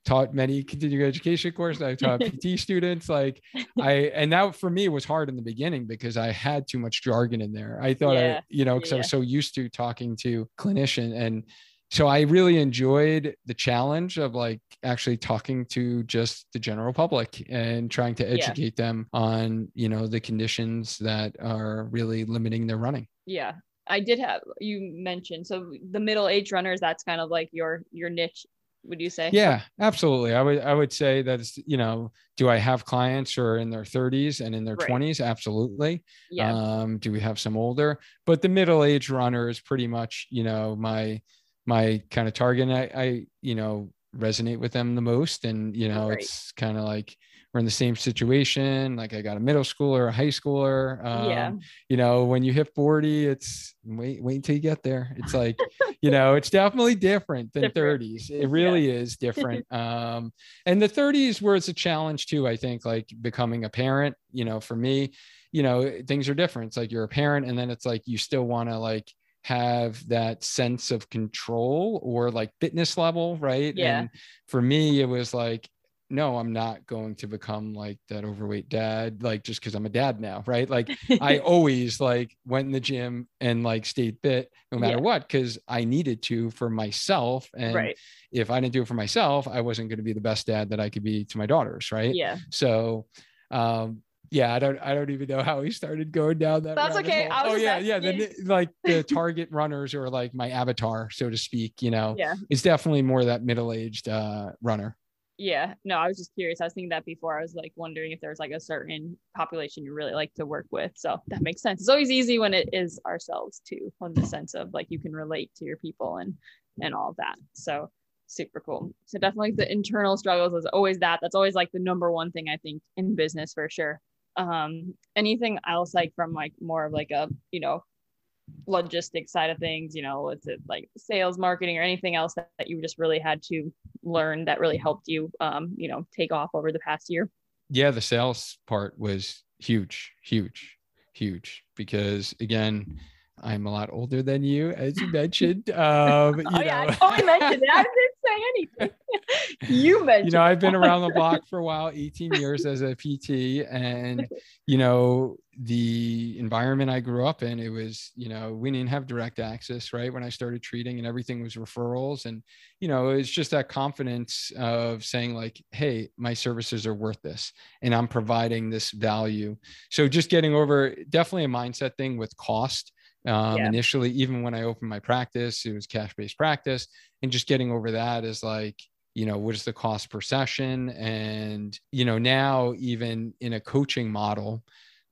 taught many continuing education courses. I've taught pt students like i and that for me was hard in the beginning because i had too much jargon in there. I thought Yeah, i you know because i was so used to talking to clinician and so i really enjoyed the challenge of like actually talking to just the general public and trying to Yeah. educate them on you know the conditions that are really limiting their running. Yeah. I did have you mentioned so the middle age runners that's kind of like your your niche would you say? Yeah absolutely. I would i would say that it's you know do i have clients who are in their 30s and in their Right. 20s absolutely. Yeah. Um do we have some older? But the middle age runner is pretty much you know my my kind of target and i i you know resonate with them the most. And you know Right. it's kind of like we're in the same situation. Like i got a middle schooler a high schooler. Um, yeah you know when you hit 40 it's wait wait until you get there. It's like you know it's definitely different than Different. 30s it really is different. Um and the 30s where it's a challenge too i think like becoming a parent you know for me you know things are different. It's like you're a parent and then it's like you still want to like have that sense of control or like fitness level right Yeah. and for me it was like no i'm not going to become like that overweight dad like just because i'm a dad now right like I always like went in the gym and like stayed fit no matter Yeah. what because I needed to for myself. And right if I didn't do it for myself, I wasn't going to be the best dad that I could be to my daughters. Right. yeah So, um, yeah, I don't, I don't even know how we started going down that. That's okay. I was oh yeah, yeah. The, like the target runners or like my avatar, so to speak. You know, yeah it's definitely more that middle-aged uh, runner. yeah no i was just curious i was thinking that before i was like wondering if there's like a certain population you really like to work with so that makes sense it's always easy when it is ourselves too in the sense of like you can relate to your people and and all of that so super cool so definitely the internal struggles is always that that's always like the number one thing i think in business for sure um anything else like from like more of like a you know logistics side of things you know is it like sales marketing or anything else that, that you just really had to learn that really helped you um you know take off over the past year yeah the sales part was huge huge huge because again I'm a lot older than you, as you mentioned. Um, you oh, yeah, know. I totally mentioned it. Say anything. you mentioned. You know, I've been around the block for a while, 18 years as a PT, and you know, the environment I grew up in, it was, you know, we didn't have direct access, right? When I started treating, and everything was referrals, and you know, it's just that confidence of saying like, "Hey, my services are worth this, and I'm providing this value." So, just getting over definitely a mindset thing with cost um, yeah. Initially, even when I opened my practice, it was cash based practice. And just getting over that is like, you know, what is the cost per session? And, you know, now even in a coaching model,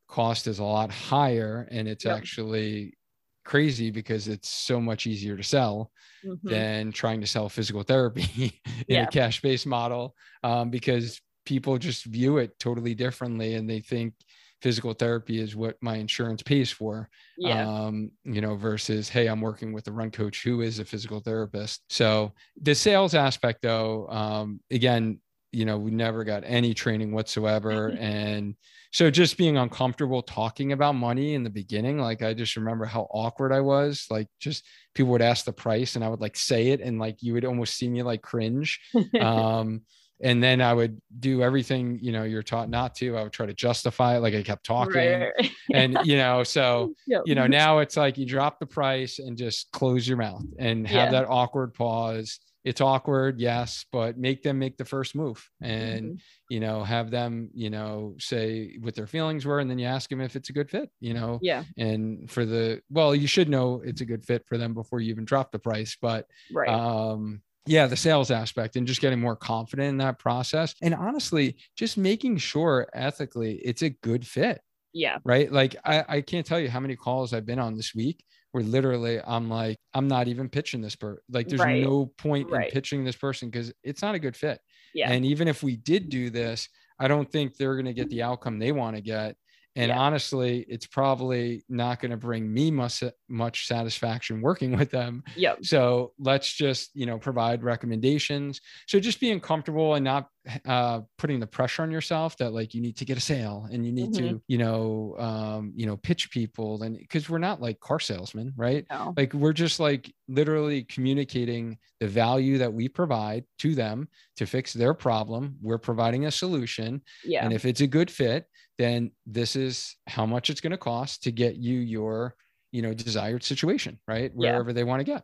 cost is a lot higher and it's yep. actually crazy because it's so much easier to sell mm-hmm. than trying to sell physical therapy in yeah. a cash based model um, because people just view it totally differently and they think physical therapy is what my insurance pays for. Yeah. Um, you know, versus, hey, I'm working with a run coach who is a physical therapist. So the sales aspect, though, um, again, you know, we never got any training whatsoever. and so just being uncomfortable talking about money in the beginning, like I just remember how awkward I was. Like just people would ask the price and I would like say it and like you would almost see me like cringe. Um, and then I would do everything you know you're taught not to. I would try to justify it, like I kept talking, right. and you know, so yep. you know now it's like you drop the price and just close your mouth and have yeah. that awkward pause. It's awkward, yes, but make them make the first move, and mm-hmm. you know have them you know say what their feelings were, and then you ask them if it's a good fit. You know, yeah. And for the well, you should know it's a good fit for them before you even drop the price, but right. um yeah the sales aspect and just getting more confident in that process. And honestly just making sure ethically it's a good fit yeah. right? Like i, I can't tell you how many calls i've been on this week where literally i'm like i'm not even pitching this person like there's right. no point right. in pitching this person because it's not a good fit. Yeah. And even if we did do this i don't think they're going to get the outcome they want to get and yeah. honestly, it's probably not going to bring me much much satisfaction working with them. Yep. So let's just you know provide recommendations. So just being comfortable and not uh, putting the pressure on yourself that like you need to get a sale and you need mm-hmm. to you know um, you know pitch people and because we're not like car salesmen, right? No. Like we're just like literally communicating the value that we provide to them to fix their problem. We're providing a solution. Yeah. And if it's a good fit, then this is how much it's going to cost to get you your you know desired situation right? Wherever yeah. they want to get.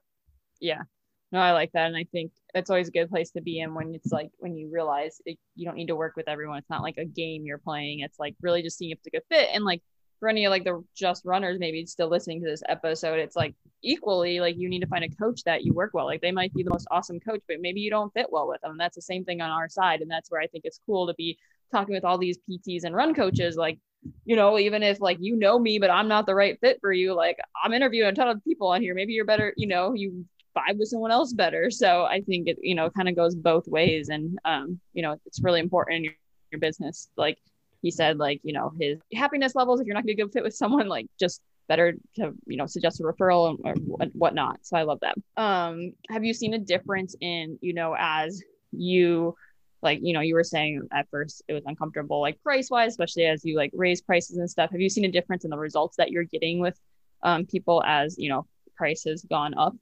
Yeah. No i like that and i think it's always a good place to be in when it's like when you realize it, you don't need to work with everyone. It's not like a game you're playing. It's like really just seeing if it's a good fit and like for any of like the just runners maybe still listening to this episode it's like equally like you need to find a coach that you work well like they might be the most awesome coach but maybe you don't fit well with them. That's the same thing on our side and that's where i think it's cool to be talking with all these PTs and run coaches, like, you know, even if like you know me, but I'm not the right fit for you, like I'm interviewing a ton of people on here. Maybe you're better, you know, you vibe with someone else better. So I think it, you know, kind of goes both ways. And um, you know, it's really important in your, your business. Like he said, like, you know, his happiness levels, if you're not gonna be a good fit with someone, like just better to you know suggest a referral or whatnot so i love that um have you seen a difference in you know as you like you know you were saying at first it was uncomfortable like price wise especially as you like raise prices and stuff. Have you seen a difference in the results that you're getting with um, people as you know prices gone up?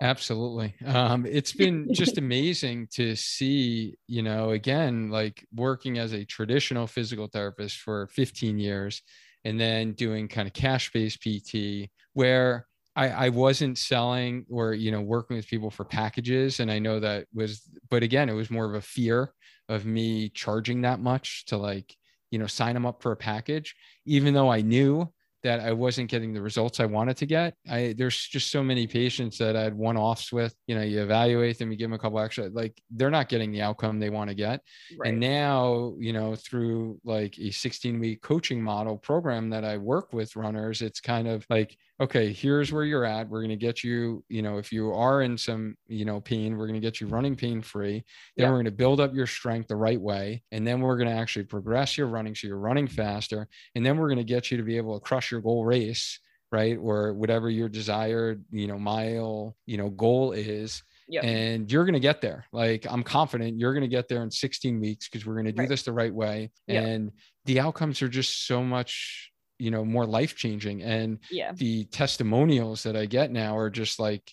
Absolutely. Um, it's been just amazing to see you know again like working as a traditional physical therapist for 15 years and then doing kind of cash based pt where I, I wasn't selling or you know working with people for packages and i know that was but again it was more of a fear of me charging that much to like you know sign them up for a package even though i knew that I wasn't getting the results I wanted to get. I there's just so many patients that I had one offs with. You know, you evaluate them, you give them a couple extra, like they're not getting the outcome they want to get. Right. And now, you know, through like a 16 week coaching model program that I work with runners, it's kind of like, okay, here's where you're at. We're going to get you, you know, if you are in some, you know, pain, we're going to get you running pain free. Then yeah. we're going to build up your strength the right way. And then we're going to actually progress your running so you're running faster. And then we're going to get you to be able to crush your goal race right or whatever your desired you know mile you know goal is Yep. and you're going to get there like i'm confident you're going to get there in 16 weeks because we're going to do Right. this the right way Yep. and the outcomes are just so much you know more life changing and yeah. the testimonials that i get now are just like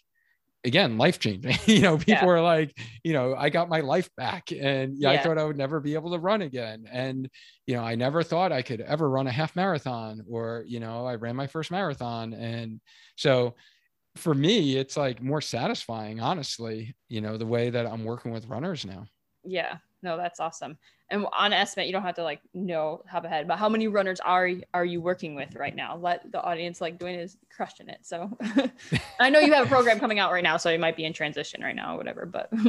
again life changing you know people Yeah. are like you know i got my life back and yeah, i thought i would never be able to run again and you know i never thought i could ever run a half marathon or you know i ran my first marathon and so for me it's like more satisfying honestly you know the way that i'm working with runners now Yeah. No, that's awesome. And on estimate, you don't have to like know top of head, but how many runners are are you working with right now? Let the audience like Duane is crushing it. So I know you have a program coming out right now, so you might be in transition right now or whatever. But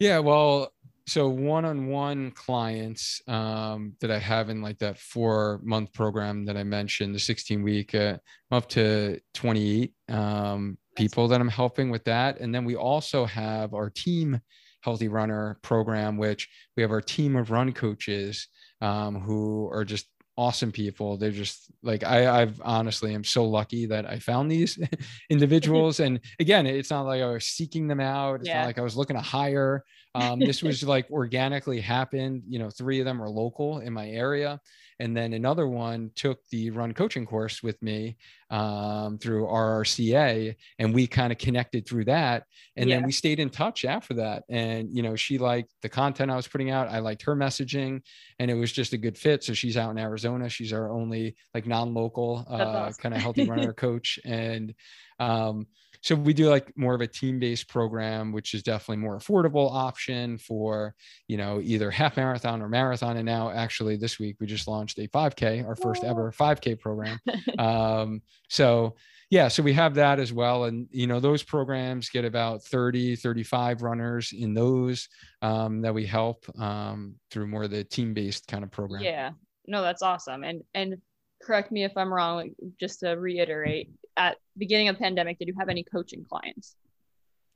Yeah, well, so one-on-one clients um, that I have in like that four-month program that I mentioned, the 16-week, uh, I'm up to 28 um, people that I'm helping with that, and then we also have our team healthy runner program, which we have our team of run coaches um, who are just awesome people. They're just like I, I've honestly am so lucky that I found these individuals. and again, it's not like I was seeking them out. It's Yeah. not like I was looking to hire. Um, this was like organically happened. You know, three of them are local in my area. And then another one took the run coaching course with me um, through RRCA, and we kind of connected through that. And then we stayed in touch after that. And you know, she liked the content I was putting out. I liked her messaging, and it was just a good fit. So she's out in Arizona. She's our only like non-local uh, awesome. kind of healthy runner coach, and um, so we do like more of a team-based program, which is definitely more affordable option for you know either half marathon or marathon. And now actually this week we just launched a 5K, our first ever 5K program. um, so yeah, so we have that as well. And you know those programs get about 30, 35 runners in those um, that we help um, through more of the team-based kind of program. yeah, no, that's awesome. And and correct me if I'm wrong. Just to reiterate, at beginning of pandemic, did you have any coaching clients?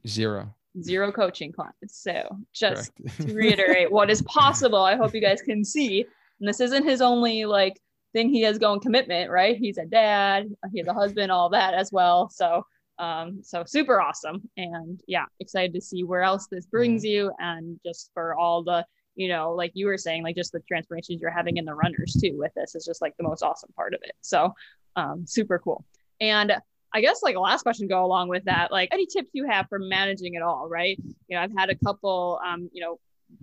Zero. Zero coaching clients. So just to reiterate what is possible. I hope you guys can see. And this isn't his only like thing he has going commitment, right? He's a dad, he's a husband, all that as well. So um so super awesome and yeah excited to see where else this brings you and just for all the you know like you were saying like just the transformations you're having in the runners too with this is just like the most awesome part of it so um super cool and I guess like a last question to go along with that, like any tips you have for managing it all, right? You know, I've had a couple, um, you know,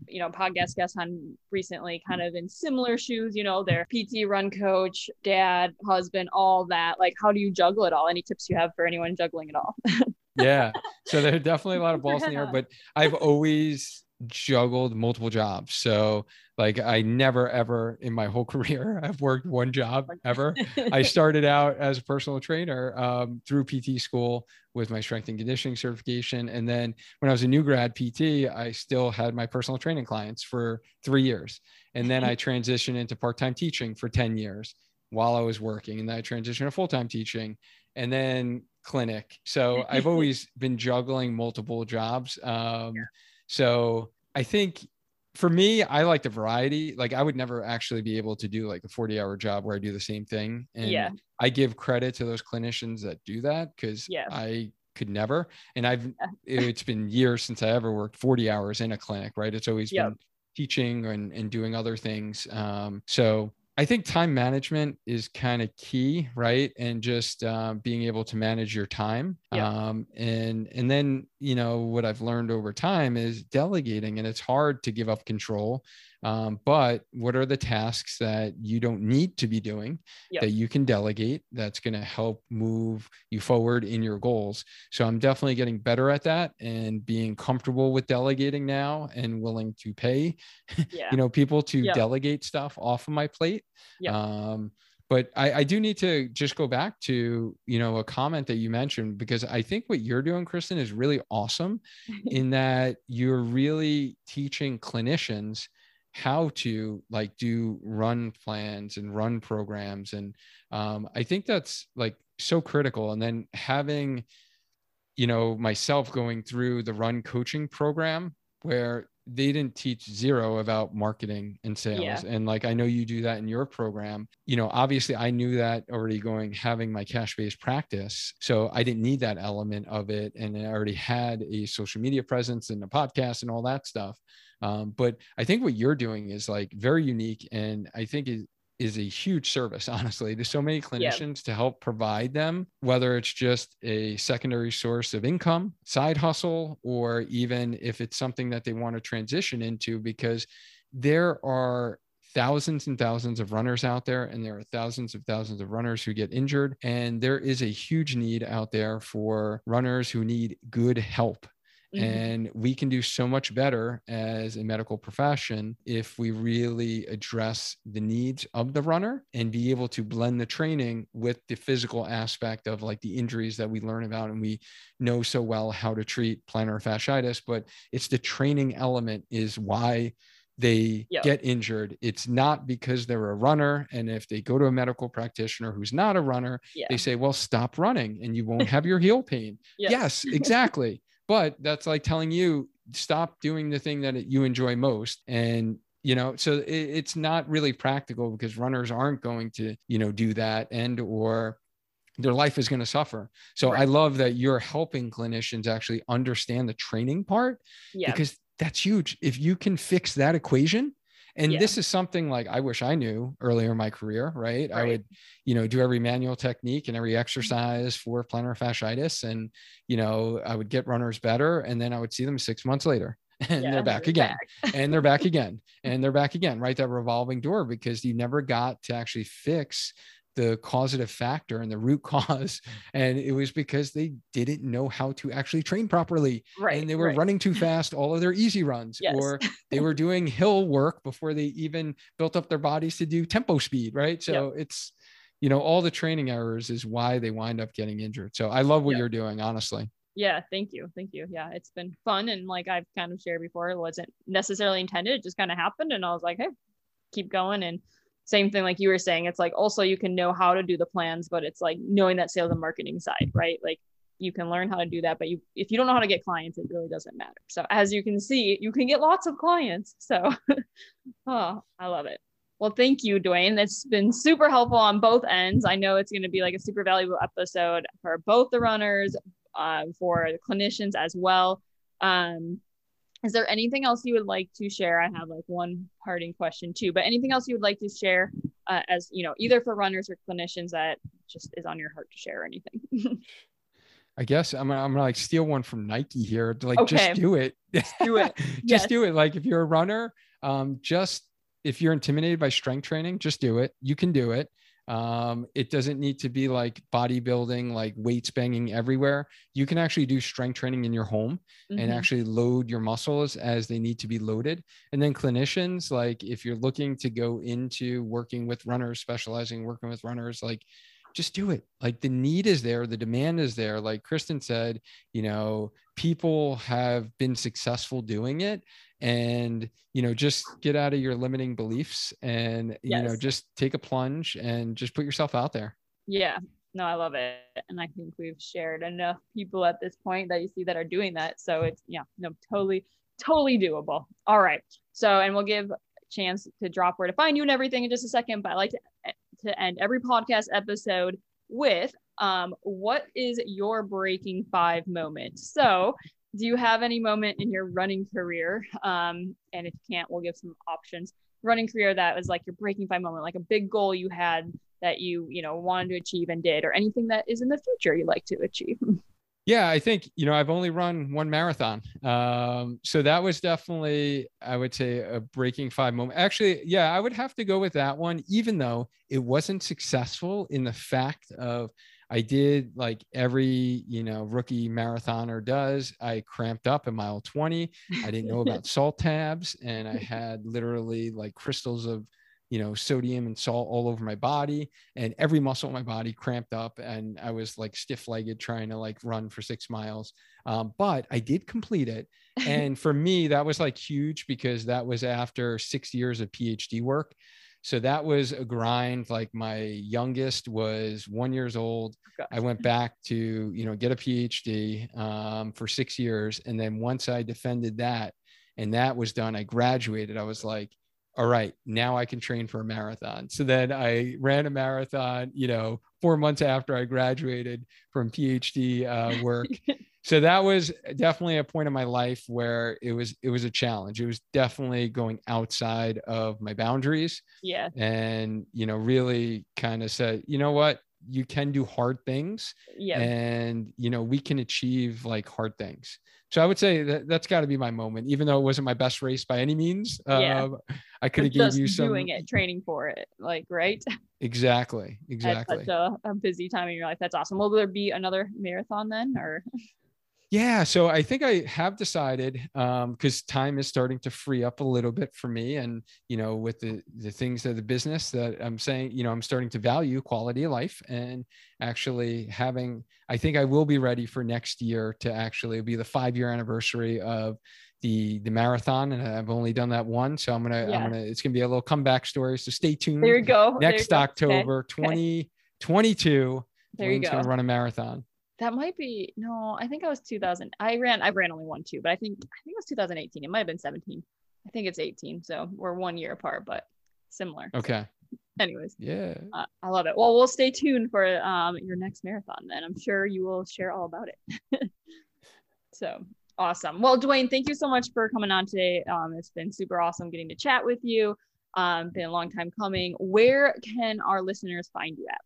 you know, podcast guests on recently kind of in similar shoes, you know, their PT run coach, dad, husband, all that. Like, how do you juggle it all? Any tips you have for anyone juggling it all? yeah. So there are definitely a lot of balls in the air, but I've always juggled multiple jobs. So like I never ever in my whole career I've worked one job ever. I started out as a personal trainer um, through PT school with my strength and conditioning certification. And then when I was a new grad PT, I still had my personal training clients for three years. And then I transitioned into part-time teaching for 10 years while I was working. And then I transitioned to full-time teaching and then clinic. So I've always been juggling multiple jobs. Um, so I think for me, I like the variety. Like I would never actually be able to do like a 40 hour job where I do the same thing. And Yeah. I give credit to those clinicians that do that because Yes. I could never. And I've, it's been years since I ever worked 40 hours in a clinic, right? It's always Yep. been teaching and, and doing other things. Um, so I think time management is kind of key, right? And just um, being able to manage your time. Yeah. Um, and and then you know what I've learned over time is delegating, and it's hard to give up control. Um, but what are the tasks that you don't need to be doing Yep. that you can delegate? That's going to help move you forward in your goals. So I'm definitely getting better at that and being comfortable with delegating now and willing to pay yeah. you know people to Yeah. delegate stuff off of my plate Yeah. um but I, I do need to just go back to you know a comment that you mentioned because i think what you're doing kristen is really awesome in that you're really teaching clinicians how to like do run plans and run programs. And um, i think that's like so critical. And then having you know myself going through the run coaching program where they didn't teach zero about marketing and sales. Yeah. and like i know you do that in your program. You know obviously i knew that already going having my cash based practice. So i didn't need that element of it. And i already had a social media presence and a podcast and all that stuff. Um, but i think what you're doing is like very unique. And i think is is a huge service, honestly, to so many clinicians to help provide them, whether it's just a secondary source of income, side hustle, or even if it's something that they want to transition into, because there are thousands and thousands of runners out there, and there are thousands of thousands of runners who get injured. And there is a huge need out there for runners who need good help Mhm. and we can do so much better as a medical profession if we really address the needs of the runner and be able to blend the training with the physical aspect of like the injuries that we learn about and we know so well how to treat plantar fasciitis but it's the training element is why they Yep. get injured it's not because they're a runner and if they go to a medical practitioner who's not a runner yeah. they say well stop running and you won't have your heel pain Yes. yes exactly but that's like telling you stop doing the thing that you enjoy most. And you know so it, it's not really practical because runners aren't going to you know do that and or their life is going to suffer. So i love that you're helping clinicians actually understand the training part yeah. because that's huge. If you can fix that equation and Yeah. this is something like i wish i knew earlier in my career right, i would you know do every manual technique and every mm-hmm. exercise for plantar fasciitis and you know i would get runners better and then i would see them six months later and Yeah, they're back you're again and they're back again and they're back again right? That revolving door because you never got to actually fix the causative factor and the root cause and it was because they didn't know how to actually train properly Right. and they were right. running too fast all of their easy runs Yes. or they were doing hill work before they even built up their bodies to do tempo speed right so it's you know all the training errors is why they wind up getting injured so i love what Yep. you're doing honestly Yeah, thank you. Thank you. Yeah, it's been fun. And like I've kind of shared before, it wasn't necessarily intended. It just kind of happened. And I was like, hey, keep going. And same thing, like you were saying, it's like also you can know how to do the plans, but it's like knowing that sales and marketing side, right? Like you can learn how to do that, but you if you don't know how to get clients, it really doesn't matter. So as you can see, you can get lots of clients. So oh, I love it. Well, thank you, Duane. That's been super helpful on both ends. I know it's going to be like a super valuable episode for both the runners, um, for the clinicians as well. Um, is there anything else you would like to share? I have like one parting question too, but anything else you would like to share uh, as you know, either for runners or clinicians that just is on your heart to share or anything? i guess i'm, gonna- I'm gonna like steal one from nike here to like Okay. just do it do it. just Yes. do it like if you're a runner um just if you're intimidated by strength training just do it you can do it um it doesn't need to be like bodybuilding like weights banging everywhere you can actually do strength training in your home and Mhm. actually load your muscles as they need to be loaded. And then clinicians, like if you're looking to go into working with runners, specializing working with runners, like just do it. Like the need is there, the demand is there. Like Kristen said, you know, people have been successful doing it. And, you know, just get out of your limiting beliefs and, you know, just take a plunge and just put yourself out there. Yeah, no, I love it. And I think we've shared enough people at this point that you see that are doing that. So it's, yeah, no, totally, totally doable. All right. So, and we'll give a chance to drop where to find you and everything in just a second. But I like to, eh, to end every podcast episode with um, what is your breaking five moment? So, do you have any moment in your running career? Um, and if you can't, we'll give some options. Running career that was like your breaking five moment, like a big goal you had that you you know wanted to achieve and did or anything that is in the future you'd like to achieve Yeah, I think, you know, I've only run one marathon. Um, so that was definitely, I would say, a breaking five moment. Actually, yeah, I would have to go with that one, even though it wasn't successful in the fact of I did like every, you know, rookie marathoner does. I cramped up at mile 20. I didn't know about salt tabs, and I had literally like crystals of you know sodium and salt all over my body and every muscle in my body cramped up and i was like stiff legged trying to like run for six miles um, but i did complete it and for me that was like huge because that was after six years of phd work so that was a grind like my youngest was one years old i went back to you know get a phd um, for six years and then once i defended that and that was done, I graduated. I was like, all right, now I can train for a marathon. So then I ran a marathon, you know, four months after I graduated from PhD uh, work. so that was definitely a point in my life where it was it was a challenge. It was definitely going outside of my boundaries. Yeah. And you know, really kind of said, you know what, you can do hard things. Yeah. And you know, we can achieve like hard things. So I would say that that's got to be my moment, even though it wasn't my best race by any means. Yeah. Um, I could have gave you some doing it, training for it, like right. Exactly. Exactly. At such a, a busy time in your life. That's awesome. Will there be another marathon then, or? Yeah, so I think I have decided because um, time is starting to free up a little bit for me, and you know, with the the things of the business that I'm saying, you know, I'm starting to value quality of life and actually having. I think I will be ready for next year to actually be the five year anniversary of the the marathon, and I've only done that one, so I'm gonna yeah. I'm gonna it's gonna be a little comeback story. So stay tuned. There you go. Next you October, okay. 2022. There you go. gonna run a marathon that might be no i think i was 2000 i ran i ran only one two but i think i think it was 2018 it might have been 17 i think it's 18 so we're one year apart but similar. Okay. Anyways yeah. uh, i love it. Well we'll stay tuned for um your next marathon then. I'm sure you will share all about it. So awesome. Well duane thank you so much for coming on today. Um it's been super awesome getting to chat with you. Um been a long time coming. Where can our listeners find you at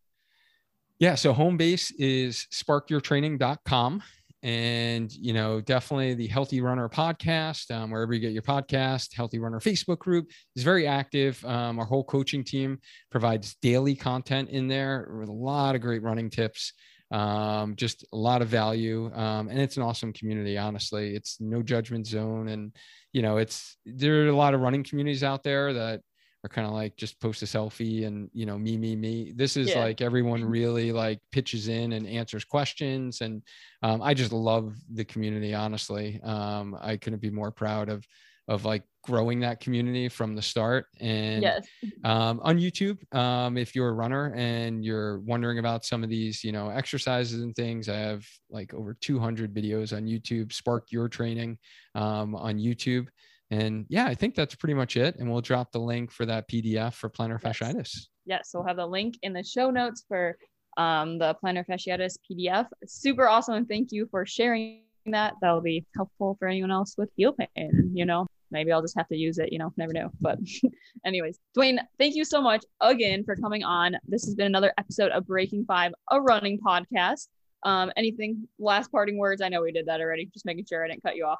yeah, so home base is sparkyourtraining.com. And, you know, definitely the Healthy Runner podcast, um, wherever you get your podcast, Healthy Runner Facebook group is very active. Um, our whole coaching team provides daily content in there with a lot of great running tips, um, just a lot of value. Um, and it's an awesome community, honestly. It's no judgment zone. And, you know, it's there are a lot of running communities out there that are kind of like just post a selfie and you know me me me. This is yeah. like everyone really like pitches in and answers questions and um, i just love the community honestly. Um, i couldn't be more proud of of like growing that community from the start. And yes. um, on youtube um, if you're a runner and you're wondering about some of these you know exercises and things i have like over 200 videos on youtube spark your training um, on youtube and yeah, I think that's pretty much it. And we'll drop the link for that PDF for plantar yes. fasciitis. Yes, we'll have the link in the show notes for um, the plantar fasciitis PDF. Super awesome. And thank you for sharing that. That'll be helpful for anyone else with heel pain. You know, maybe I'll just have to use it, you know, never know. But, anyways, Duane, thank you so much again for coming on. This has been another episode of Breaking Five, a running podcast. Um, anything last parting words? I know we did that already, just making sure I didn't cut you off.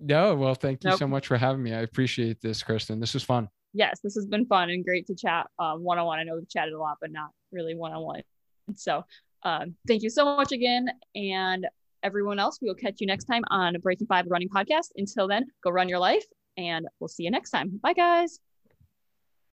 No, well, thank you nope. so much for having me. I appreciate this, Kristen. This was fun. Yes, this has been fun and great to chat one on one. I know we've chatted a lot, but not really one on one. So, um, thank you so much again. And everyone else, we will catch you next time on Breaking Five Running Podcast. Until then, go run your life and we'll see you next time. Bye, guys.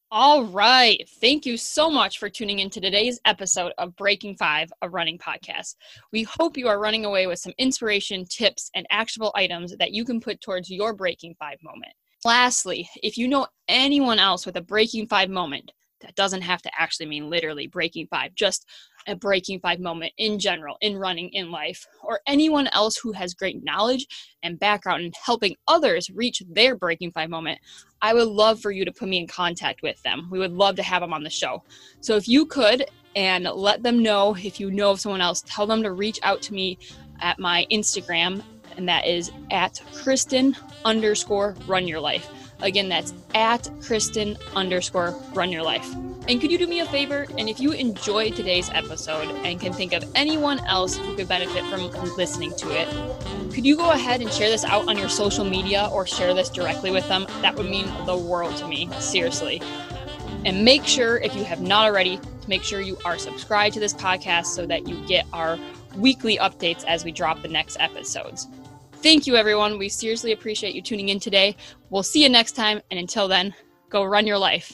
All right. Thank you so much for tuning in to today's episode of Breaking Five, a running podcast. We hope you are running away with some inspiration, tips, and actionable items that you can put towards your Breaking Five moment. Lastly, if you know anyone else with a Breaking Five moment, that doesn't have to actually mean literally breaking five, just a breaking five moment in general, in running, in life, or anyone else who has great knowledge and background in helping others reach their breaking five moment, I would love for you to put me in contact with them. We would love to have them on the show. So if you could, and let them know if you know of someone else, tell them to reach out to me at my Instagram, and that is at Kristen underscore run your life. Again, that's at Kristen underscore run your life. And could you do me a favor? And if you enjoyed today's episode and can think of anyone else who could benefit from listening to it, could you go ahead and share this out on your social media or share this directly with them? That would mean the world to me, seriously. And make sure, if you have not already, to make sure you are subscribed to this podcast so that you get our weekly updates as we drop the next episodes. Thank you, everyone. We seriously appreciate you tuning in today. We'll see you next time. And until then, go run your life.